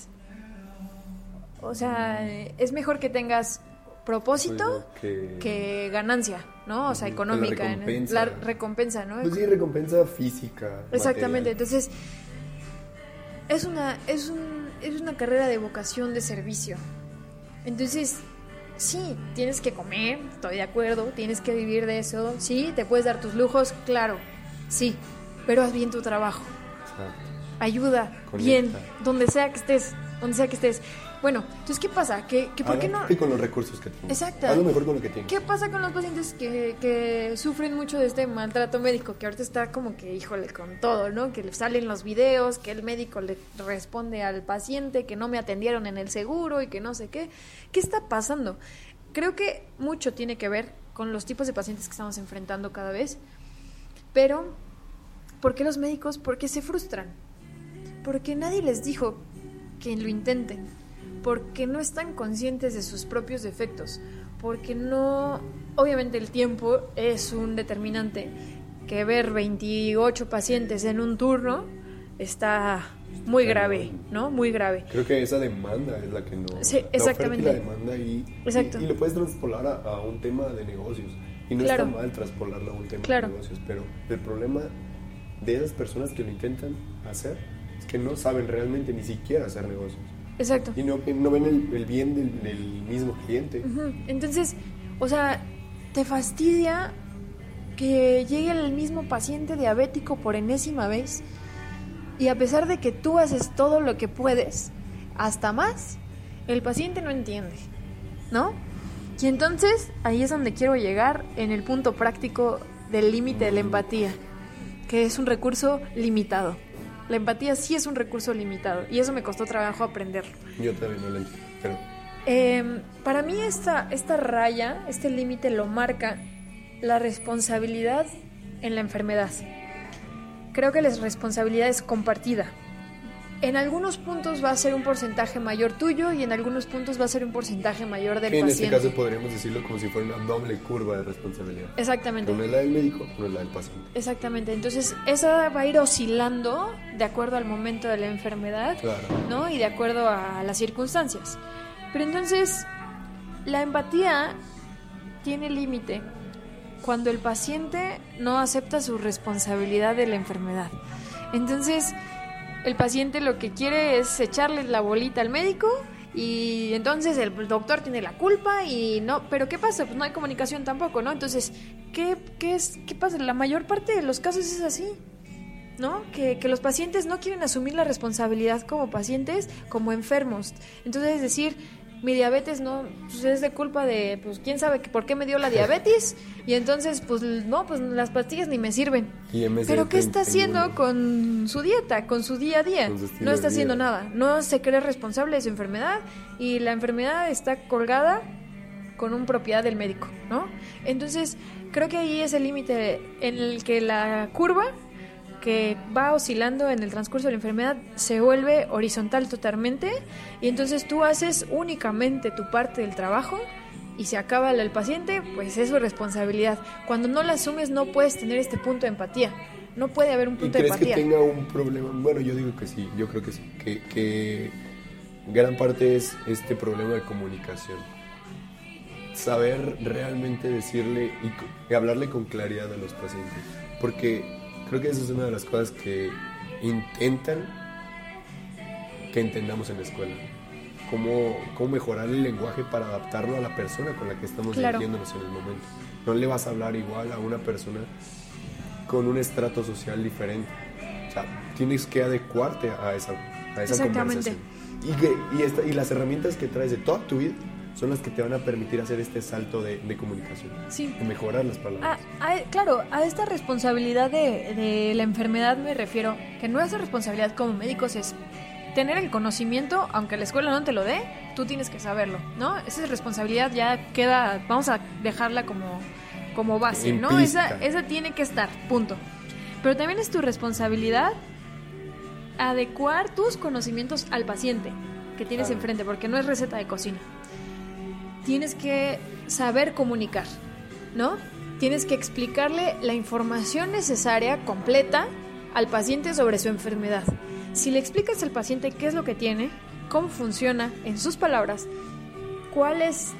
O sea, es mejor que tengas propósito Que- que ganancia, ¿no? O sea, la económica. en- recompensa. La recompensa, ¿no? Pues sí, recompensa física. Exactamente, material. entonces es una, es, un, es una carrera de vocación de servicio. Entonces, sí, tienes que comer, estoy de acuerdo, tienes que vivir de eso, sí, te puedes dar tus lujos, claro, sí, pero haz bien tu trabajo, Ayuda, Conecta. bien, donde sea que estés, donde sea que estés. Bueno, entonces, ¿qué pasa? ¿Que, que ¿Por qué no...? Adáptate con los recursos que tienes. Exacto. Haz lo mejor con lo que tienes. ¿Qué pasa con los pacientes que, que sufren mucho de este maltrato médico? Que ahorita está como que, híjole, con todo, ¿no? Que le salen los videos, que el médico le responde al paciente que no me atendieron en el seguro y que no sé qué. ¿Qué está pasando? Creo que mucho tiene que ver con los tipos de pacientes que estamos enfrentando cada vez. Pero, ¿por qué los médicos? Porque se frustran. Porque nadie les dijo que lo intenten. Porque no están conscientes de sus propios defectos. Porque no... Obviamente el tiempo es un determinante. Que ver 28 pacientes en un turno está muy grave, ¿no? Muy grave. Creo que esa demanda es la que no. Sí, la exactamente. y la demanda y, Exacto. y, y lo puedes traspolar a, a un tema de negocios. Y no Claro. está mal traspolarlo a un tema Claro. de negocios, pero el problema de esas personas que lo intentan hacer es que no saben realmente ni siquiera hacer negocios. Exacto. Y no, no ven el, el bien del, del mismo cliente. Entonces, o sea, te fastidia que llegue el mismo paciente diabético por enésima vez y a pesar de que tú haces todo lo que puedes, hasta más, el paciente no entiende, ¿no? Y entonces ahí es donde quiero llegar en el punto práctico del límite de la empatía, que es un recurso limitado. La empatía sí es un recurso limitado y eso me costó trabajo aprenderlo. Yo también no lo entiendo. Pero Eh, para mí esta, esta raya, este límite lo marca la responsabilidad en la enfermedad. Creo que la responsabilidad es compartida. En algunos puntos va a ser un porcentaje mayor tuyo y en algunos puntos va a ser un porcentaje mayor del en este paciente. caso podríamos decirlo como si fuera una doble curva de responsabilidad. Exactamente. Una es la del médico, una es la del paciente. Exactamente. Entonces, esa va a ir oscilando de acuerdo al momento de la enfermedad. Claro. ¿no? Y de acuerdo a las circunstancias. Pero entonces, la empatía tiene límite cuando el paciente no acepta su responsabilidad de la enfermedad. Entonces, el paciente lo que quiere es echarle la bolita al médico y entonces el doctor tiene la culpa y no, pero ¿qué pasa? Pues no hay comunicación tampoco, ¿no? Entonces, ¿qué, qué, es, qué pasa? La mayor parte de los casos es así. ¿no? Que, que los pacientes no quieren asumir la responsabilidad como pacientes, como enfermos. Entonces, es decir, mi diabetes no pues es de culpa de, pues quién sabe que por qué me dio la diabetes y entonces, pues no, pues las pastillas ni me sirven. Pero ¿qué está haciendo con su dieta, con su día a día? No está haciendo nada, no se cree responsable de su enfermedad y la enfermedad está colgada con un propiedad del médico, ¿no? Entonces, creo que ahí es el límite en el que la curva que va oscilando en el transcurso de la enfermedad se vuelve horizontal totalmente y entonces tú haces únicamente tu parte del trabajo y se acaba el paciente, pues es su responsabilidad. Cuando no la asumes no puedes tener este punto de empatía. No puede haber un ¿Y punto de crees que empatía. tenga un problema? Bueno, yo digo que sí, yo creo que sí. Que, que gran parte es este problema de comunicación. Saber realmente decirle y, y hablarle con claridad a los pacientes. Porque creo que esa es una de las cosas que intentan que entendamos en la escuela. Cómo, cómo mejorar el lenguaje para adaptarlo a la persona con la que estamos Claro. dirigiéndonos en el momento. No le vas a hablar igual a una persona con un estrato social diferente. O sea, tienes que adecuarte a esa, a esa Exactamente. conversación. Y, que, y, esta- y las herramientas que traes de toda tu vida son las que te van a permitir hacer este salto de, de comunicación, Sí. de mejorar las palabras. A- a- claro, a esta responsabilidad de, de la enfermedad me refiero, que nuestra responsabilidad como médicos es tener el conocimiento, aunque la escuela no te lo dé, tú tienes que saberlo, ¿no? Esa responsabilidad ya queda, vamos a dejarla como, como base, ¿no? Esa, esa tiene que estar, punto. Pero también es tu responsabilidad adecuar tus conocimientos al paciente que tienes Claro. enfrente, porque no es receta de cocina. Tienes que saber comunicar, ¿no? Tienes que explicarle la información necesaria, completa, al paciente sobre su enfermedad. Si le explicas al paciente qué es lo que tiene, cómo funciona, en sus palabras, cuál es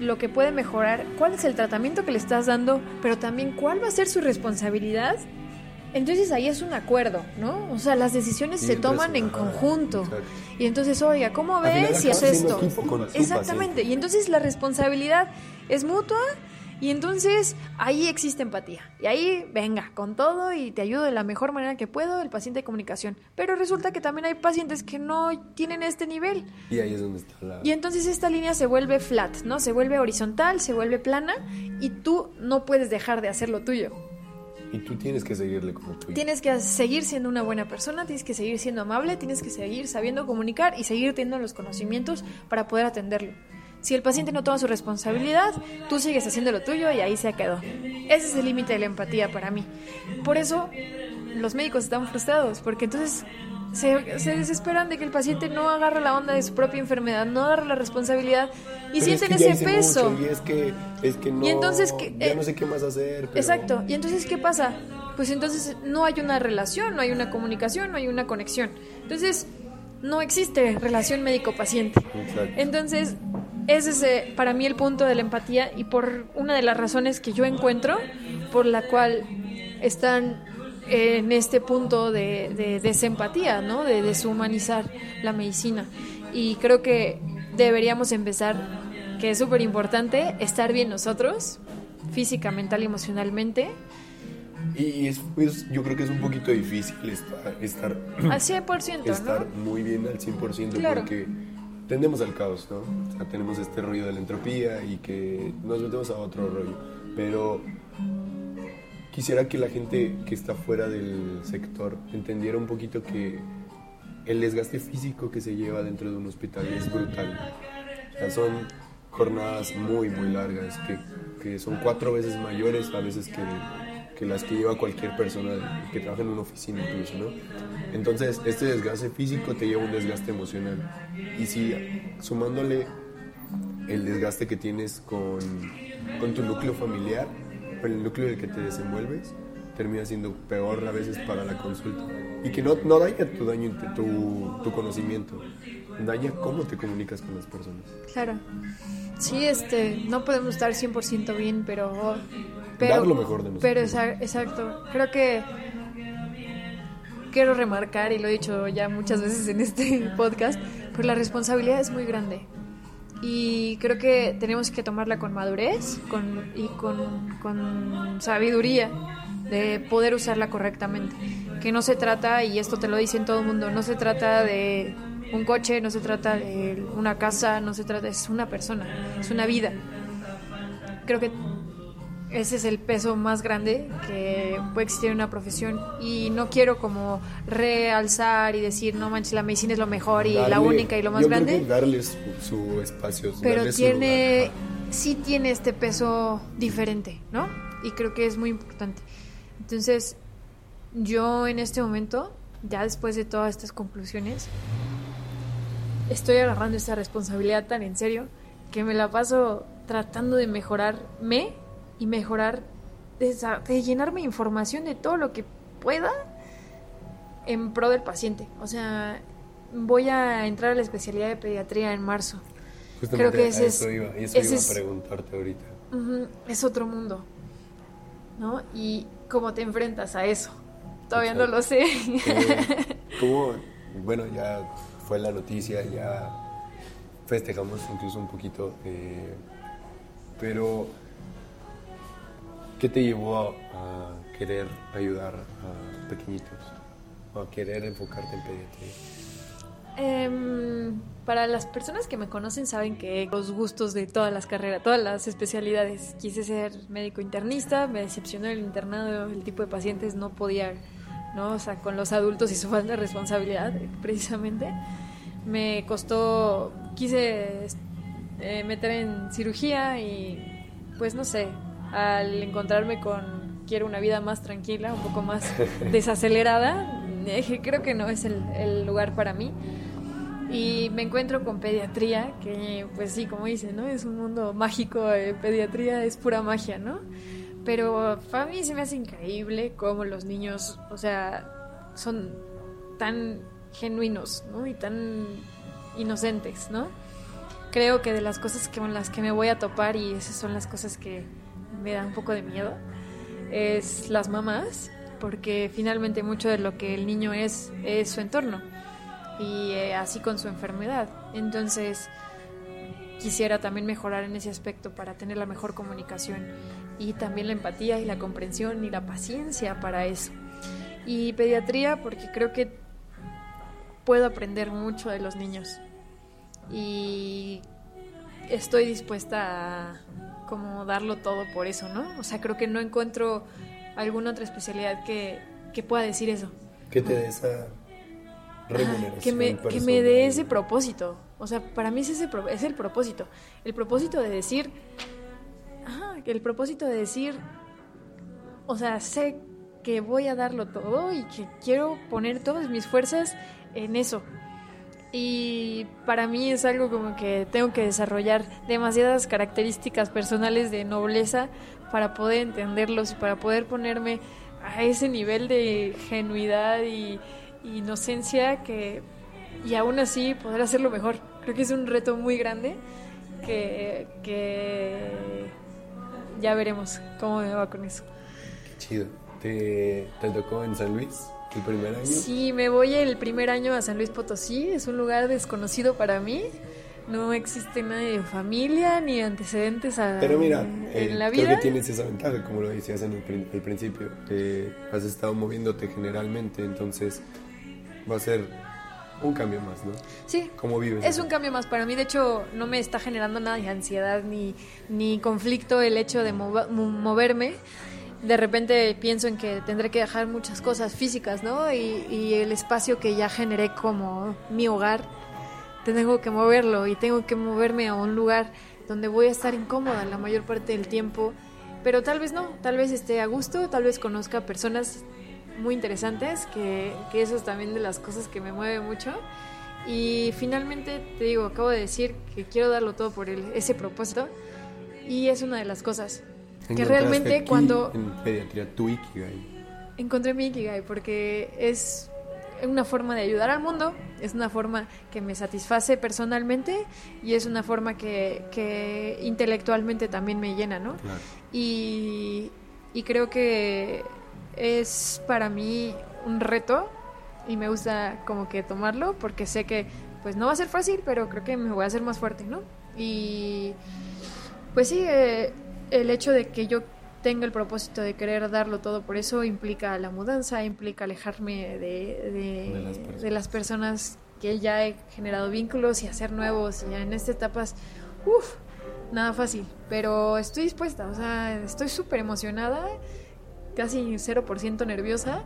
lo que puede mejorar, cuál es el tratamiento que le estás dando, pero también cuál va a ser su responsabilidad, entonces ahí es un acuerdo, ¿no? O sea, las decisiones Sí, se toman en conjunto. exacto. Y entonces, oiga, ¿cómo ves si es esto? Exactamente. Y entonces la responsabilidad es mutua Y entonces ahí existe empatía. Y ahí, venga, con todo y te ayudo de la mejor manera que puedo, el paciente de comunicación. Pero resulta que también hay pacientes que no tienen este nivel. Y ahí es donde está la... Y entonces esta línea se vuelve flat, ¿no? Se vuelve horizontal, se vuelve plana y tú no puedes dejar de hacer lo tuyo. Y tú tienes que seguirle como tú. Tienes que seguir siendo una buena persona, tienes que seguir siendo amable, tienes que seguir sabiendo comunicar y seguir teniendo los conocimientos para poder atenderlo. Si el paciente no toma su responsabilidad, tú sigues haciendo lo tuyo y ahí se quedó. Ese es el límite de la empatía para mí. Por eso los médicos están frustrados, porque entonces se, se desesperan de que el paciente no agarre la onda de su propia enfermedad, no agarre la responsabilidad y Pero sienten es que ya ese peso. mucho y es que, es que no, Y entonces que- ya eh, no sé qué más hacer. pero- Exacto. Y entonces, ¿qué pasa? Pues entonces no hay una relación, no hay una comunicación, no hay una conexión. Entonces, no existe relación médico-paciente. Entonces, ese es eh, para mí el punto de la empatía y por una de las razones que yo encuentro por la cual están en este punto de, de desempatía, ¿no? De deshumanizar la medicina. Y creo que deberíamos empezar, que es súper importante, estar bien nosotros, física, mental y emocionalmente, Y, es, es- yo creo que es un poquito difícil estar, estar, al 100%, estar ¿no? muy bien al 100% Claro. porque tendemos al caos, ¿no? O sea, tenemos este ruido de la entropía y que nos metemos a otro rollo. Pero quisiera que la gente que está fuera del sector entendiera un poquito que el desgaste físico que se lleva dentro de un hospital es brutal. O sea, son jornadas muy, muy largas, que, que son cuatro veces mayores a veces que, que las que lleva cualquier persona que trabaja en una oficina incluso, ¿no? Entonces, este desgaste físico te lleva un desgaste emocional. Y si sumándole el desgaste que tienes con, con tu núcleo familiar, el núcleo en el que te desenvuelves, termina siendo peor a veces para la consulta. Y que no, no daña tu, daño, tu, tu conocimiento, daña cómo te comunicas con las personas. Claro. Sí, este, no podemos estar 100% bien, pero... pero Dar lo mejor de nosotros. Pero exa- exacto. Creo que quiero remarcar, y lo he dicho ya muchas veces en este podcast, pero la responsabilidad es muy grande. Y creo que tenemos que tomarla con madurez con, y con, con sabiduría de poder usarla correctamente. Que no se trata, y esto te lo dicen todo el mundo, no se trata de un coche, no se trata de una casa, no se trata, es una persona, es una vida. Creo que ese es el peso más grande que puede existir en una profesión. Y no quiero como realzar y decir no manches la medicina es lo mejor y la única y lo más yo creo grande que darle su, su espacio, pero darle tiene sí tiene este peso diferente no y creo que es muy importante. Entonces yo en este momento ya después de todas estas conclusiones estoy agarrando esta responsabilidad tan en serio que me la paso tratando de mejorarme y mejorar de, llenarme de información de todo lo que pueda en pro del paciente o sea voy a entrar a la especialidad de pediatría en marzo Justamente creo que a ese es- eso iba, eso ese iba es- a preguntarte ahorita. Es otro mundo, ¿no? Y cómo te enfrentas a eso. Todavía no lo sé. Eh, ¿Cómo? Bueno, ya fue la noticia, ya festejamos incluso un poquito, eh, pero ¿qué te llevó a, querer ayudar a pequeñitos? O a querer enfocarte en pediatría. Em, para las personas que me conocen saben que los gustos de todas las carreras, todas las especialidades, quise ser médico internista, me decepcionó el internado, el tipo de pacientes no podía, ¿no? O sea, con los adultos y su falta de responsabilidad, precisamente. Me costó, quise eh, meter en cirugía y pues no sé, al encontrarme con quiero una vida más tranquila, un poco más desacelerada, dije, creo que no es el, el lugar para mí. Y me encuentro con pediatría, que pues sí, como dice, ¿no? Es un mundo mágico, eh, pediatría es pura magia, ¿no? Pero para mí se me hace increíble cómo los niños, o sea, son tan genuinos, ¿no? Y tan inocentes, ¿no? Creo que de las cosas con las que me voy a topar, y esas son las cosas que me dan un poco de miedo, es las mamás, porque finalmente mucho de lo que el niño es es su entorno y eh, así con su enfermedad. Entonces, quisiera también mejorar en ese aspecto para tener la mejor comunicación y también la empatía y la comprensión y la paciencia para eso. Y pediatría porque creo que puedo aprender mucho de los niños y estoy dispuesta a como darlo todo por eso, ¿no? O sea, creo que no encuentro alguna otra especialidad que, que pueda decir eso. ¿Qué te dé esa remuneración? que me, que me dé ese propósito. O sea, para mí es, ese, es el propósito. El propósito de decir, ajá, el propósito de decir, o sea, sé que voy a darlo todo y que quiero poner todas mis fuerzas en eso. Y para mí es algo como que tengo que desarrollar demasiadas características personales de nobleza para poder entenderlos y para poder ponerme a ese nivel de genuidad y inocencia que y aún así poder hacerlo mejor. Creo que es un reto muy grande que, que ya veremos cómo me va con eso. Qué chido. ¿Te, te tocó en San Luis el primer año? Sí, me voy el primer año a San Luis Potosí, es un lugar desconocido para mí. No existe nadie de familia ni antecedentes a- Pero mira, en eh, la creo vida. que tienes esa ventaja, como lo decías en el, al principio. Has estado moviéndote generalmente, entonces va a ser un cambio más, ¿no? Sí, ¿Cómo vives? Es un cambio más para mí, de hecho no me está generando nada de ansiedad ni, ni conflicto el hecho de moverme. De repente pienso en que tendré que dejar muchas cosas físicas, ¿no? Y, el espacio que ya generé como mi hogar, tengo que moverlo y tengo que moverme a un lugar donde voy a estar incómoda la mayor parte del tiempo. Pero tal vez no, tal vez esté a gusto, tal vez conozca personas muy interesantes, que, eso es también de las cosas que me mueve mucho. Y finalmente, te digo, acabo de decir que quiero darlo todo por ese propósito. Y es una de las cosas. Que realmente aquí, cuando En pediatría, tu Ikigai. encontré mi Ikigai, porque es una forma de ayudar al mundo, es una forma que me satisface personalmente y es una forma que, que intelectualmente también me llena, ¿no? Claro. y, y creo que es para mí un reto y me gusta como que tomarlo porque sé que pues no va a ser fácil pero creo que me voy a hacer más fuerte no y pues sí eh, el hecho de que yo tenga el propósito de querer darlo todo por eso implica la mudanza implica alejarme de, de, De las personas. de las personas que ya he generado vínculos y hacer nuevos y en estas etapas uff nada fácil, pero estoy dispuesta, o sea, estoy súper emocionada, casi 0% nerviosa,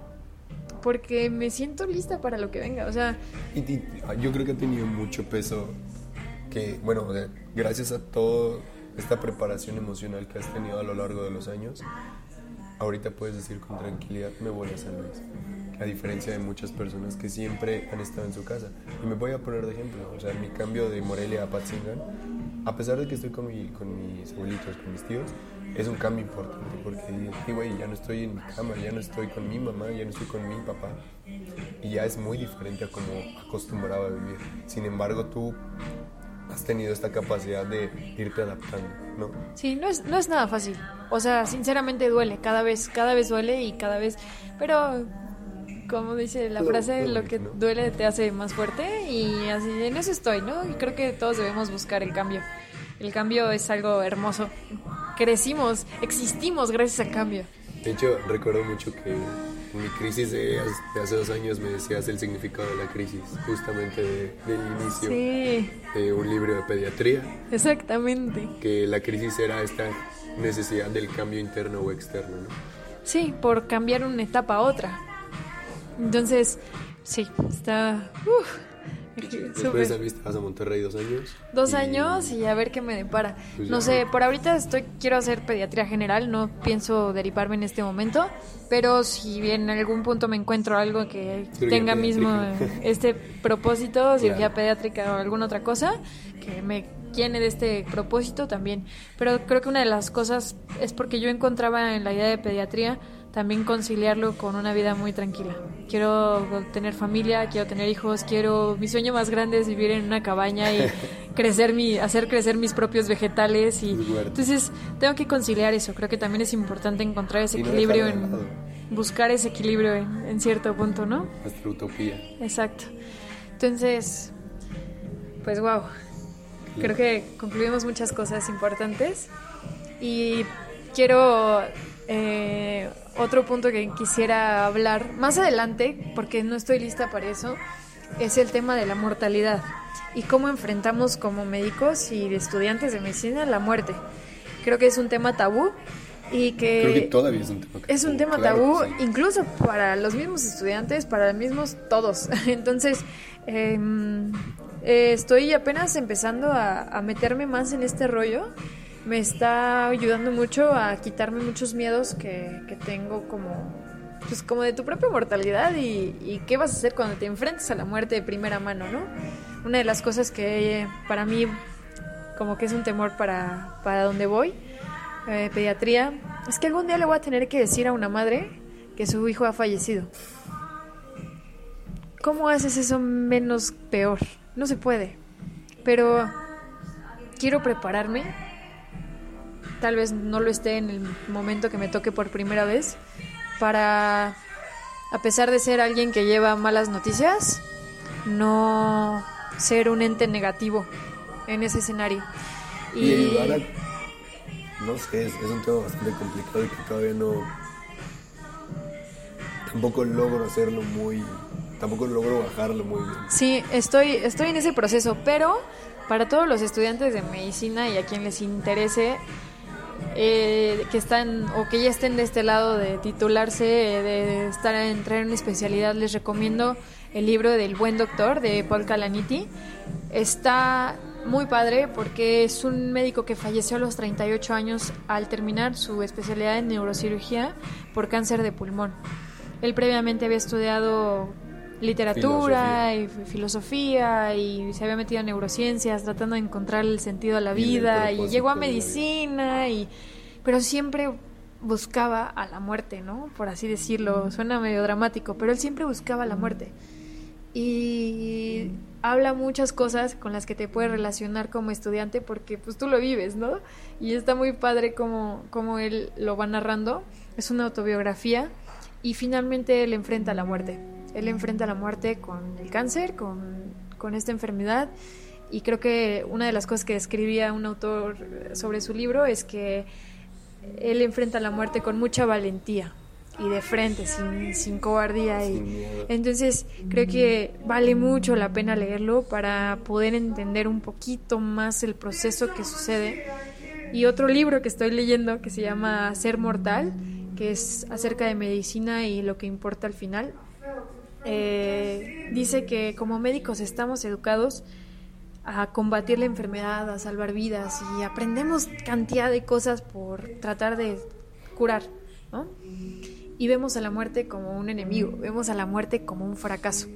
porque me siento lista para lo que venga, o sea, Y, y, yo creo que ha tenido mucho peso que, bueno, gracias a toda esta preparación emocional que has tenido a lo largo de los años, ahorita puedes decir con tranquilidad, me voy a San Luis. A diferencia de muchas personas que siempre han estado en su casa. Y me voy a poner de ejemplo, o sea, mi cambio de Morelia a Patzingan, a pesar de que estoy con, mi- con mis abuelitos, con mis tíos, es un cambio importante porque, güey, ya no estoy en mi cama, ya no estoy con mi mamá, ya no estoy con mi papá. Y ya es muy diferente a como acostumbraba a vivir. Sin embargo, tú has tenido esta capacidad de irte adaptando, ¿no? sí, no es, no es nada fácil, o sea, sinceramente duele, cada vez, cada vez duele y cada vez, pero como dice la frase, lo que duele te hace más fuerte y así, en eso estoy, ¿no? Y creo que todos debemos buscar el cambio. El cambio es algo hermoso. Crecimos, existimos gracias al cambio. De hecho, recuerdo mucho que mi crisis de, hace dos años me decías el significado de la crisis, justamente de- del inicio Sí, de un libro de pediatría, exactamente. que la crisis era esta necesidad del cambio interno o externo, ¿no? Sí, por cambiar una etapa a otra. Entonces, sí, está... Después de te vas a Monterrey dos años. Dos y- años y a ver qué me depara. Pues No sé, por ahorita estoy quiero hacer pediatría general, no pienso derivarme en este momento, pero si en algún punto me encuentro algo que Cirugía tenga mismo pediátrica. este propósito, cirugía Claro. pediátrica o alguna otra cosa, que me llene de este propósito también. Pero creo que una de las cosas es porque yo encontraba en la idea de pediatría también conciliarlo con una vida muy tranquila. Quiero tener familia, quiero tener hijos, quiero mi sueño más grande es vivir en una cabaña y crecer mi hacer crecer mis propios vegetales y entonces tengo que conciliar eso. Creo que también es importante encontrar ese no equilibrio en buscar ese equilibrio en, en cierto punto, ¿no? Nuestra utopía. Exacto. Entonces, pues wow. Creo que concluimos muchas cosas importantes y quiero eh, otro punto que quisiera hablar más adelante, porque no estoy lista para eso, es el tema de la mortalidad y cómo enfrentamos como médicos y estudiantes de medicina la muerte. Creo que es un tema tabú y que, Creo que todavía es un tema. es un tema Claro tabú sí. incluso para los mismos estudiantes, para los mismos todos. Entonces, eh, eh, estoy apenas empezando a, a meterme más en este rollo. Me está ayudando mucho a quitarme muchos miedos que, que tengo como, pues como de tu propia mortalidad y, qué vas a hacer cuando te enfrentes a la muerte de primera mano, ¿no? Una de las cosas que para mí como que es un temor para, para donde voy, eh, pediatría, es que algún día le voy a tener que decir a una madre que su hijo ha fallecido. ¿Cómo haces eso menos peor? No se puede. Pero quiero prepararme. Tal vez no lo esté en el momento que me toque por primera vez. Para, a pesar de ser alguien que lleva malas noticias, no ser un ente negativo en ese escenario. Y ayudar a- No sé, es, es un tema bastante complicado y que todavía no. Tampoco logro hacerlo muy. Tampoco logro bajarlo muy bien. Sí, estoy, estoy en ese proceso, pero para todos los estudiantes de medicina y a quien les interese eh, que están o que ya estén de este lado de titularse, eh, de estar entrar en una especialidad, les recomiendo el libro del Buen Doctor de Paul Calaniti. Está muy padre porque es un médico que falleció a los 38 años al terminar su especialidad en neurocirugía por cáncer de pulmón. Él previamente había estudiado literatura y filosofía y se había metido en neurociencias tratando de encontrar el sentido a la Y vida y llegó a medicina y pero siempre buscaba a la muerte, ¿no? Por así decirlo, suena medio dramático, pero él siempre buscaba la muerte. Y habla muchas cosas con las que te puedes relacionar como estudiante porque pues tú lo vives, ¿no? Y está muy padre como, como él lo va narrando. Es una autobiografía y finalmente él enfrenta la muerte. Él enfrenta la muerte con el cáncer, con, con esta enfermedad. Y creo que una de las cosas que escribía un autor sobre su libro es que él enfrenta la muerte con mucha valentía y de frente, sin, sin cobardía. Y, entonces creo que vale mucho la pena leerlo para poder entender un poquito más el proceso que sucede. Y otro libro que estoy leyendo que se llama Ser Mortal, que es acerca de medicina y lo que importa al final, eh, dice que como médicos estamos educados a combatir la enfermedad, a salvar vidas y aprendemos cantidad de cosas por tratar de curar, ¿no? Y vemos a la muerte como un enemigo, vemos a la muerte como un fracaso.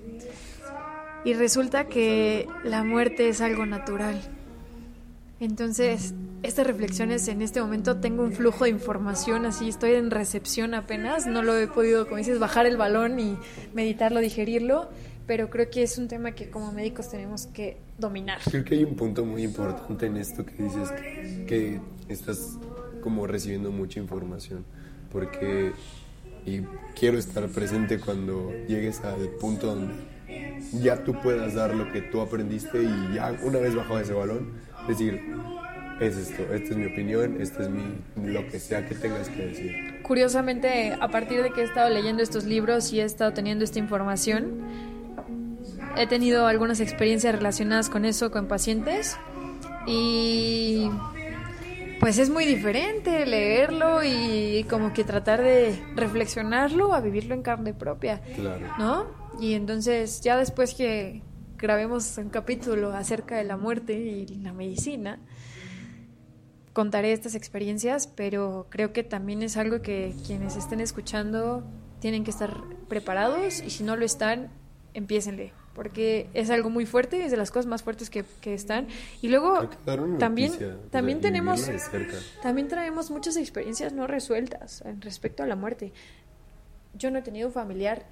Y resulta que la muerte es algo natural. Entonces, estas reflexiones en este momento tengo un flujo de información, así estoy en recepción apenas, no lo he podido, como dices, bajar el balón y meditarlo, digerirlo, pero creo que es un tema que como médicos tenemos que dominar. Creo que hay un punto muy importante en esto que dices, que, que estás como recibiendo mucha información, porque y quiero estar presente cuando llegues al punto donde ya tú puedas dar lo que tú aprendiste y ya una vez bajado ese balón, decir, es esto, esta es mi opinión, esta es mi, lo que sea que tengas que decir. Curiosamente, a partir de que he estado leyendo estos libros y he estado teniendo esta información, he tenido algunas experiencias relacionadas con eso con pacientes y pues es muy diferente leerlo y como que tratar de reflexionarlo a vivirlo en carne propia, Claro. ¿no? Y entonces ya después que grabemos un capítulo acerca de la muerte y la medicina, contaré estas experiencias, pero creo que también es algo que quienes estén escuchando tienen que estar preparados y si no lo están, empiécenle, porque es algo muy fuerte, es de las cosas más fuertes que, que están. Y luego también, noticia, o sea, también tenemos... También traemos muchas experiencias no resueltas respecto a la muerte. Yo no he tenido un familiar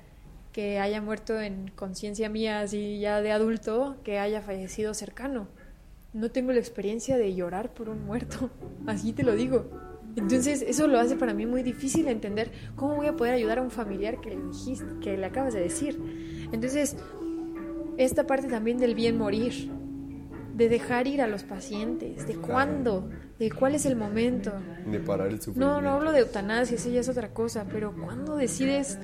que haya muerto en conciencia mía, así ya de adulto, que haya fallecido cercano. No tengo la experiencia de llorar por un muerto, así te lo digo. Entonces eso lo hace para mí muy difícil entender cómo voy a poder ayudar a un familiar que le dijiste, que le acabas de decir. Entonces, esta parte también del bien morir, de dejar ir a los pacientes, de cuándo, de cuál es el momento. De parar el sufrimiento. No, no hablo de eutanasia, eso ya es otra cosa, pero ¿cuándo decides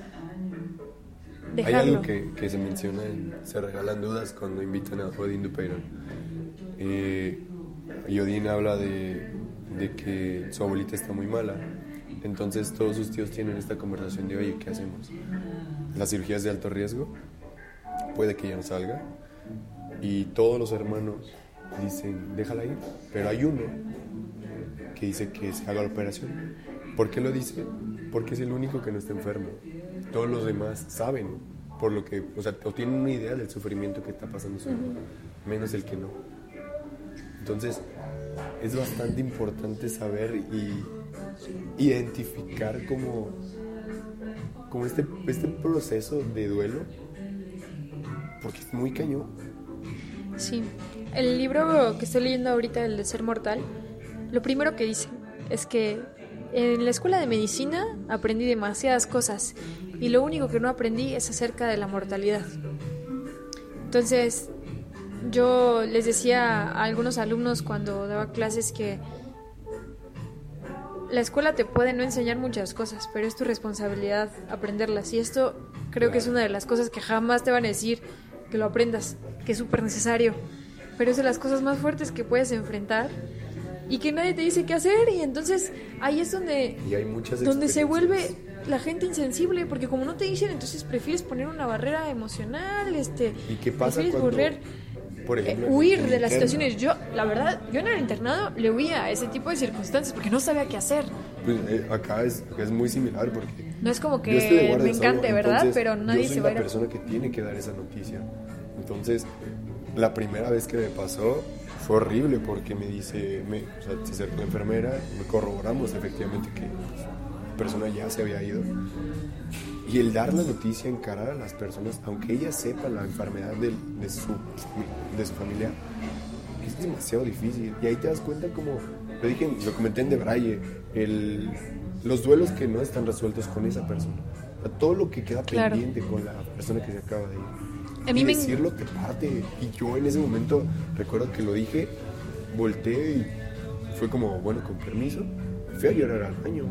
Hay dejarlo? algo que, que se menciona en Se Regalan Dudas cuando invitan a Odín Dupeyron. Eh, y Odín habla de, de que su abuelita está muy mala. Entonces todos sus tíos tienen esta conversación de, oye, ¿qué hacemos? La cirugía es de alto riesgo, puede que ya no salga. Y todos los hermanos dicen, déjala ir. Pero hay uno que dice que se haga la operación. ¿Por qué lo dice? Porque es el único que no está enfermo. Todos los demás saben, por lo que, o sea, o tienen una idea del sufrimiento que está pasando su hermano, menos el que no. Entonces, es bastante importante saber y identificar como, como este, este proceso de duelo, porque es muy cañón. Sí. El libro que estoy leyendo ahorita, el de Ser Mortal, lo primero que dice es que en la escuela de medicina aprendí demasiadas cosas y lo único que no aprendí es acerca de la mortalidad. Entonces, yo les decía a algunos alumnos cuando daba clases que la escuela te puede no enseñar muchas cosas, pero es tu responsabilidad aprenderlas. Y esto creo que es una de las cosas que jamás te van a decir que lo aprendas, que es súper necesario. Pero es de las cosas más fuertes que puedes enfrentar y que nadie te dice qué hacer. Y entonces ahí es donde, Y hay muchas donde se vuelve la gente insensible, porque como no te dicen, entonces prefieres poner una barrera emocional, este, ¿Y qué pasa prefieres cuando, por eh, ejemplo, en huir de las situaciones. Yo, la verdad, yo en el internado le huía a ese tipo de circunstancias porque no sabía qué hacer. Pues, eh, acá es, acá es muy similar porque No es como que me encante, ¿verdad? Pero nadie yo soy se va a la a... persona que tiene que dar esa noticia. Entonces, la primera vez que me pasó fue horrible porque me dice, me, o sea, se acercó la enfermera, me corroboramos efectivamente que la persona ya se había ido. Y el dar la noticia, encarar a las personas, aunque ella sepa la enfermedad de, su, de su familia, es demasiado difícil. Y ahí te das cuenta como, lo dije, lo comenté en De Braille, el, los duelos que no están resueltos con esa persona. O sea, todo lo que queda Claro. pendiente con la persona que se acaba de ir. A mí y me- decirlo te parte. Y yo en ese momento, recuerdo que lo dije, volteé y fue como, bueno, con permiso, fui a llorar al baño.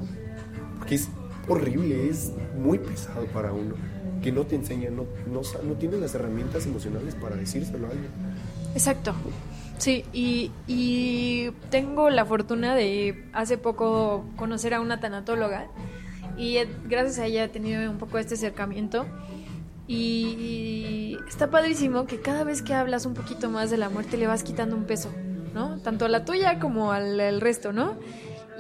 Porque es horrible, es muy pesado para uno. Que no te enseña, no, no, no tiene las herramientas emocionales para decírselo a alguien. Exacto. Sí, y, y tengo la fortuna de hace poco conocer a una tanatóloga y eh, gracias a ella he tenido un poco este acercamiento y está padrísimo que cada vez que hablas un poquito más de la muerte le vas quitando un peso, ¿no? Tanto a la tuya como al, al resto, ¿no?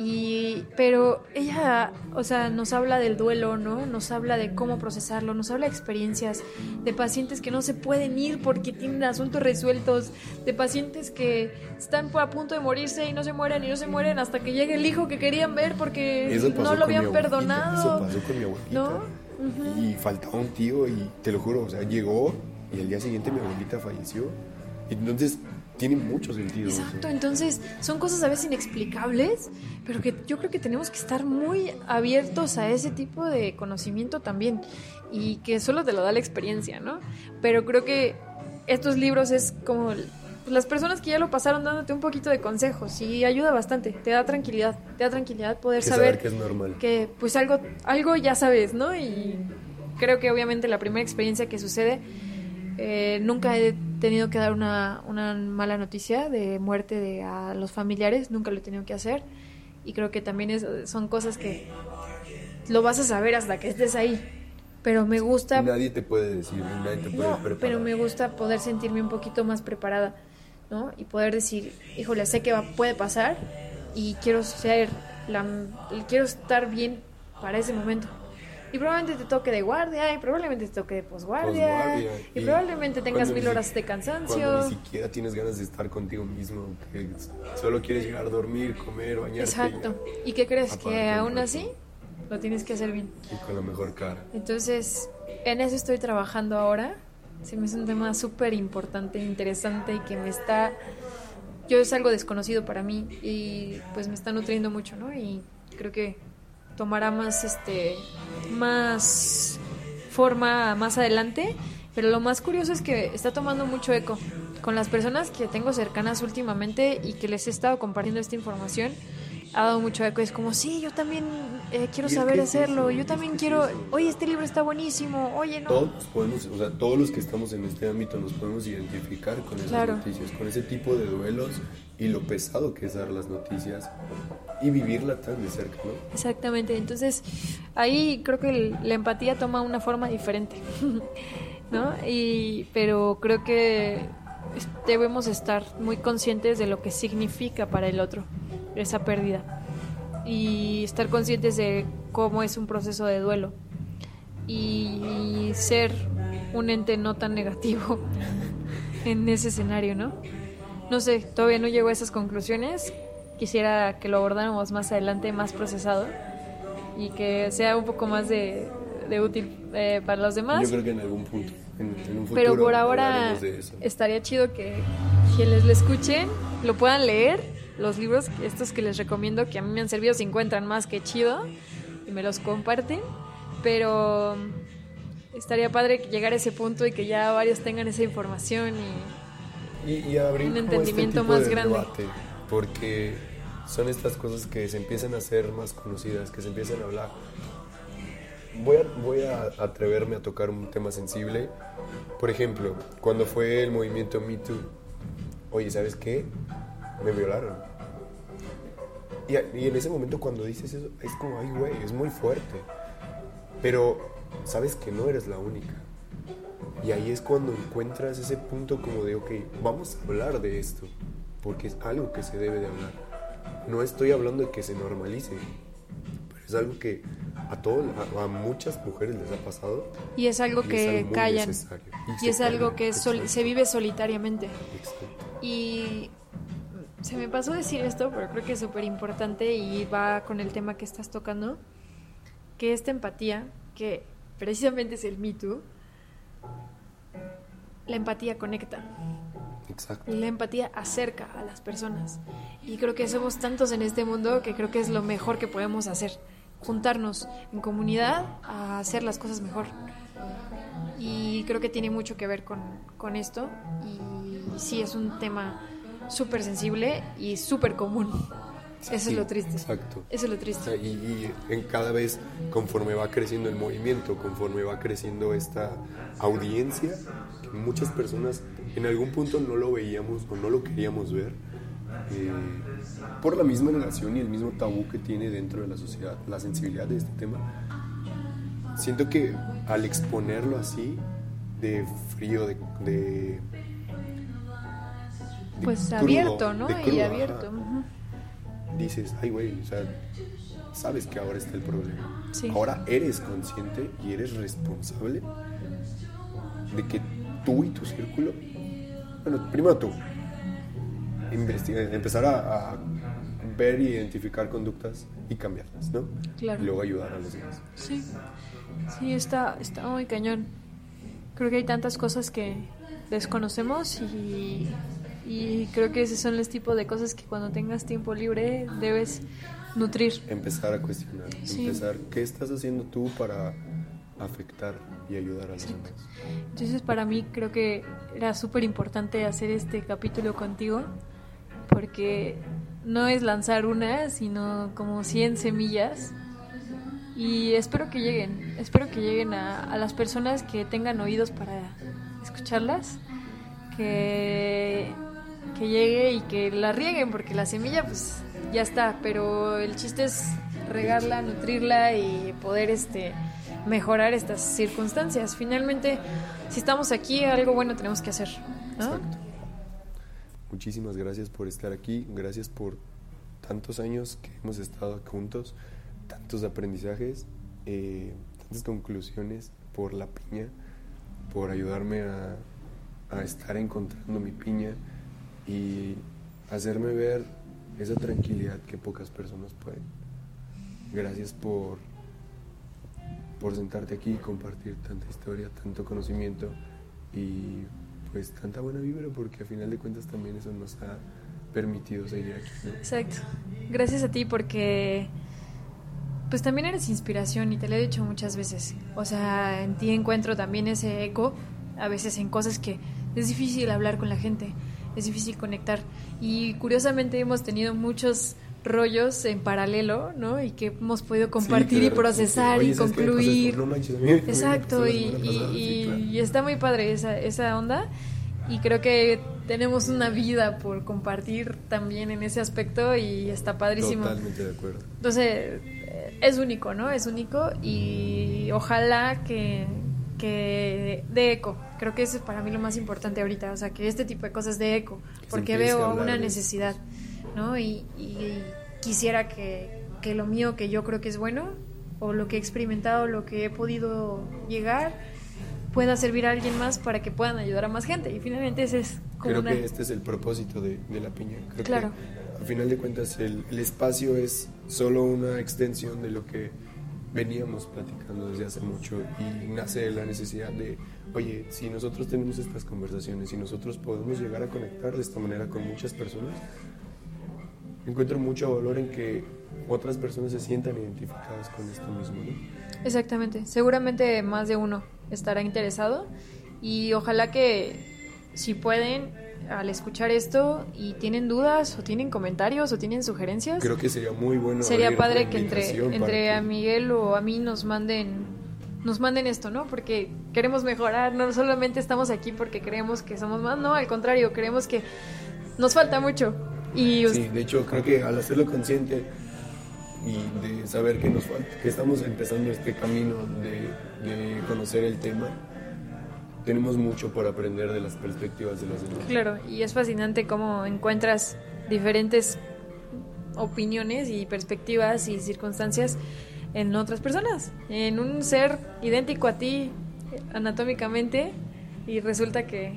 Y, pero ella, o sea, nos habla del duelo, ¿no? Nos habla de cómo procesarlo, nos habla de experiencias, de pacientes que no se pueden ir porque tienen asuntos resueltos, de pacientes que están a punto de morirse y no se mueren y no se mueren hasta que llegue el hijo que querían ver porque no lo habían perdonado. Eso pasó con mi abuelita. ¿No? Y faltaba un tío y te lo juro, o sea, llegó y al día siguiente mi abuelita falleció. Entonces, tiene mucho sentido. Exacto, entonces son cosas a veces inexplicables, pero que yo creo que tenemos que estar muy abiertos a ese tipo de conocimiento también y que solo te lo da la experiencia, ¿no? Pero creo que estos libros es como pues, las personas que ya lo pasaron dándote un poquito de consejos y ayuda bastante, te da tranquilidad, te da tranquilidad poder Que saber que es normal. que pues algo, algo ya sabes, ¿no? Y creo que obviamente la primera experiencia que sucede, eh, nunca he tenido que dar una, una mala noticia de muerte de a los familiares, nunca lo he tenido que hacer. Y creo que también es- son cosas que lo vas a saber hasta que estés ahí. Pero me gusta... Nadie te puede decir, nadie te puede No, preparar. pero me gusta poder sentirme un poquito más preparada, ¿no? Y poder decir, híjole, sé que va, puede pasar y quiero ser, la, quiero estar bien para ese momento. Y probablemente te toque de guardia, y probablemente te toque de posguardia, Posguardia, y, probablemente tengas cuando mil horas de Cuando cansancio. ni siquiera tienes ganas de estar contigo mismo, que solo quieres llegar a dormir, comer, bañarte. Exacto. ¿Y qué crees? Que aún así lo tienes que hacer bien. Y con la mejor cara. Entonces, en eso estoy trabajando ahora. Se me hace un tema súper importante, interesante y que me está... Yo es algo desconocido para mí y pues me está nutriendo mucho, ¿no? Y creo que tomará más, este, más forma más adelante. Pero lo más curioso es que está tomando mucho eco. con las personas que tengo cercanas últimamente y que les he estado compartiendo esta información, ha dado mucho eco. Es como, sí, yo también eh, quiero saber es hacerlo, eso, yo también es quiero, eso. oye, este libro está buenísimo, oye, no. Todos podemos, o sea, todos los que estamos en este ámbito nos podemos identificar con esas Claro. noticias, con ese tipo de duelos y lo pesado que es dar las noticias y vivirla tan de cerca, ¿no? Exactamente, entonces ahí creo que el- la empatía toma una forma diferente, ¿no? Y, pero creo que debemos estar muy conscientes de lo que significa para el otro esa pérdida y estar conscientes de cómo es un proceso de duelo y ser un ente no tan negativo en ese escenario, ¿no? No sé, todavía no llego a esas conclusiones. Quisiera que lo abordáramos más adelante, más procesado y que sea un poco más de, de útil eh, para los demás. Yo creo que en algún punto, en, en un futuro Pero por ahora estaría chido que quienes lo escuchen lo puedan leer. Los libros, estos que les recomiendo, que a mí me han servido, se encuentran más que chido y me los comparten. Pero estaría padre llegar a ese punto y que ya varios tengan esa información y Y, y abrir un este entendimiento tipo más de grande. debate, porque son estas cosas que se empiezan a hacer más conocidas, que se empiezan a hablar. Voy a, voy a atreverme a tocar un tema sensible. Por ejemplo, cuando fue el movimiento Me Too, oye, ¿sabes qué? Me violaron. Y, y en ese momento cuando dices eso, es como, ay, güey, es muy fuerte. Pero sabes que no eres la única. Y ahí es cuando encuentras ese punto como de, ok, vamos a hablar de esto, porque es algo que se debe de hablar. No estoy hablando de que se normalice, es algo que a, todo, a, a muchas mujeres les ha pasado. Y es algo y que es algo callan. necesario. Y es se algo callan, que sol- se vive solitariamente. exacto. Y se me pasó decir esto, pero creo que es súper importante y va con el tema que estás tocando, que esta empatía, que precisamente es el Me Too, la empatía conecta Exacto. y la empatía acerca a las personas. Y creo que somos tantos en este mundo que creo que es lo mejor que podemos hacer, juntarnos en comunidad a hacer las cosas mejor. Y creo que tiene mucho que ver con, con esto. Y sí, es un tema súper sensible y súper común. Eso es lo triste. Exacto. Eso es lo triste. y, y en cada vez, conforme va creciendo el movimiento, conforme va creciendo esta audiencia, que muchas personas en algún punto no lo veíamos o no lo queríamos ver, eh, por la misma negación y el mismo tabú que tiene dentro de la sociedad, la sensibilidad de este tema. Siento que al exponerlo así, de frío, de... Pues crudo, abierto, ¿no? y abierto. ajá dices, ay, güey, o sea, sabes que ahora está el problema. Sí. Ahora eres consciente y eres responsable de que tú y tu círculo, bueno, primero tú, empezar a, a ver y identificar conductas y cambiarlas, ¿no? Claro. Y luego ayudar a los demás. Sí, sí, está, está muy cañón. Creo que hay tantas cosas que desconocemos y, y creo que ese son los tipos de cosas que cuando tengas tiempo libre debes nutrir. Empezar a cuestionar, Sí. empezar, ¿qué estás haciendo tú para afectar y ayudar a los demás? Entonces para mí creo que era súper importante hacer este capítulo contigo porque no es lanzar una, sino como 100 semillas y espero que lleguen, espero que lleguen a, las personas que tengan oídos para escucharlas, que, que llegue y que la rieguen porque la semilla pues ya está, pero el chiste es regarla, nutrirla y poder este mejorar estas circunstancias. Finalmente, si estamos aquí, algo bueno tenemos que hacer, ¿no? Muchísimas gracias por estar aquí, gracias por tantos años que hemos estado juntos, tantos aprendizajes, eh, tantas conclusiones por la piña, por ayudarme a, a estar encontrando mi piña y hacerme ver esa tranquilidad que pocas personas pueden. Gracias por, por sentarte aquí y compartir tanta historia, tanto conocimiento y pues tanta buena vibra porque a final de cuentas también eso nos ha permitido seguir aquí. ¿no? Exacto. Gracias a ti porque pues también eres inspiración y te lo he dicho muchas veces. O sea, en ti encuentro también ese eco, a veces en cosas que es difícil hablar con la gente, es difícil conectar. Y curiosamente hemos tenido muchos rollos en paralelo, ¿no? Y que hemos podido compartir Sí, y que de procesar y oye. Pues concluir. no manches, Exacto, y, y- pasada, y- claro. y está muy padre esa, esa onda. Y creo que tenemos una vida por compartir también en ese aspecto y está padrísimo. Totalmente de acuerdo. Entonces, eh, es único, ¿no? Es único y ojalá que, que dé eco. Creo que eso es para mí lo más importante ahorita, o sea, que este tipo de cosas dé eco, porque veo una de necesidad, ¿no? Y, y quisiera que, que lo mío, que yo creo que es bueno, o lo que he experimentado, lo que he podido llegar, pueda servir a alguien más para que puedan ayudar a más gente. Y finalmente ese es como Creo una... que este es el propósito de, de la piña. Creo Claro. que a final de cuentas el, el espacio es solo una extensión de lo que veníamos platicando desde hace mucho y nace la necesidad de, oye, si nosotros tenemos estas conversaciones, si nosotros podemos llegar a conectar de esta manera con muchas personas, encuentro mucho valor en que otras personas se sientan identificadas con esto mismo, ¿no? Exactamente. Seguramente más de uno estará interesado y ojalá que si pueden al escuchar esto y tienen dudas o tienen comentarios o tienen sugerencias, Creo que sería muy bueno. sería padre que entre entre que- a Miguel o a mí nos manden nos manden esto, ¿no? Porque queremos mejorar, no solamente estamos aquí porque creemos que somos más, no, al contrario, creemos que nos falta mucho. Y Sí, de hecho creo que al hacerlo consciente y de saber que nos falta, que estamos empezando este camino de, de conocer el tema, tenemos mucho por aprender de las perspectivas de los demás. Claro, y es fascinante cómo encuentras diferentes opiniones y perspectivas y circunstancias en otras personas, en un ser idéntico a ti anatómicamente y resulta que,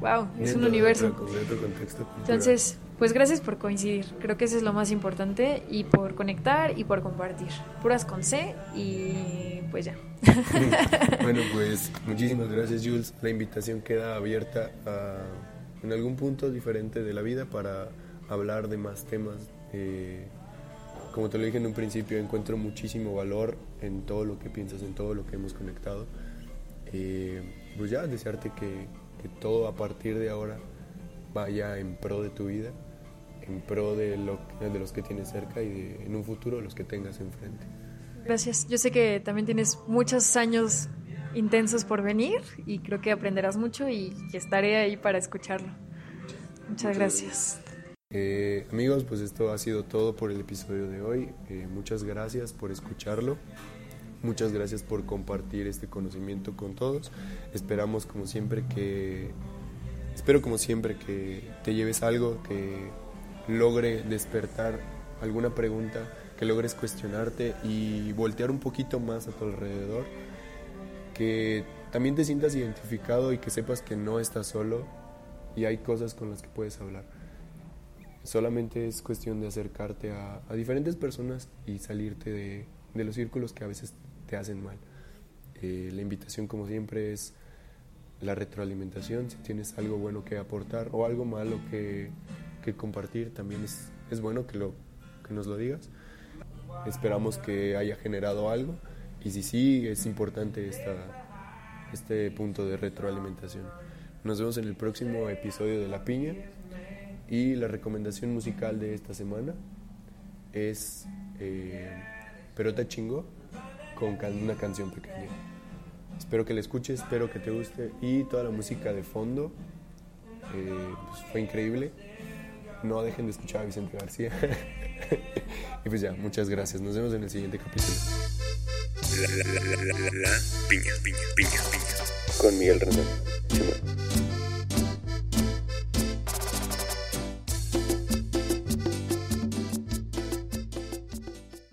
wow, es Dentro un de universo. otro- de otro contexto. Entonces, pues gracias por coincidir, creo que eso es lo más importante y por conectar y por compartir. Puras con C y pues ya. bueno, pues muchísimas gracias Jules. La invitación queda abierta a, en algún punto diferente de la vida para hablar de más temas. Eh, como te lo dije en un principio, encuentro muchísimo valor en todo lo que piensas, en todo lo que hemos conectado. Eh, pues ya, desearte que, que todo a partir de ahora vaya en pro de tu vida, en pro de, lo, de los que tienes cerca y de, en un futuro los que tengas enfrente. Gracias. Yo sé que también tienes muchos años intensos por venir y creo que aprenderás mucho y que estaré ahí para escucharlo. Muchas gracias. Eh, amigos, pues esto ha sido todo por el episodio de hoy. Eh, muchas gracias por escucharlo. Muchas gracias por compartir este conocimiento con todos. Esperamos como siempre que... Espero como siempre que te lleves algo, que logre despertar alguna pregunta, que logres cuestionarte y voltear un poquito más a tu alrededor. Que también te sientas identificado y que sepas que no estás solo y hay cosas con las que puedes hablar. Solamente es cuestión de acercarte a, diferentes personas y salirte de, de los círculos que a veces te hacen mal. Eh, la invitación, como siempre, es la retroalimentación. Si tienes algo bueno que aportar o algo malo que, que compartir, también es, es bueno que, lo, que nos lo digas. Esperamos que haya generado algo y si sí, es importante esta, este punto de retroalimentación. Nos vemos en el próximo episodio de La Piña. Y la recomendación musical de esta semana es eh, Pero te chingó con una canción pequeña. Espero que la escuches, espero que te guste y toda la música de fondo eh, pues, fue increíble. No dejen de escuchar a Vicente García. y pues ya, muchas gracias. Nos vemos en el siguiente capítulo. La, la, la, la, la, la, la piña, piña, piña, piña. Con Miguel Rendón.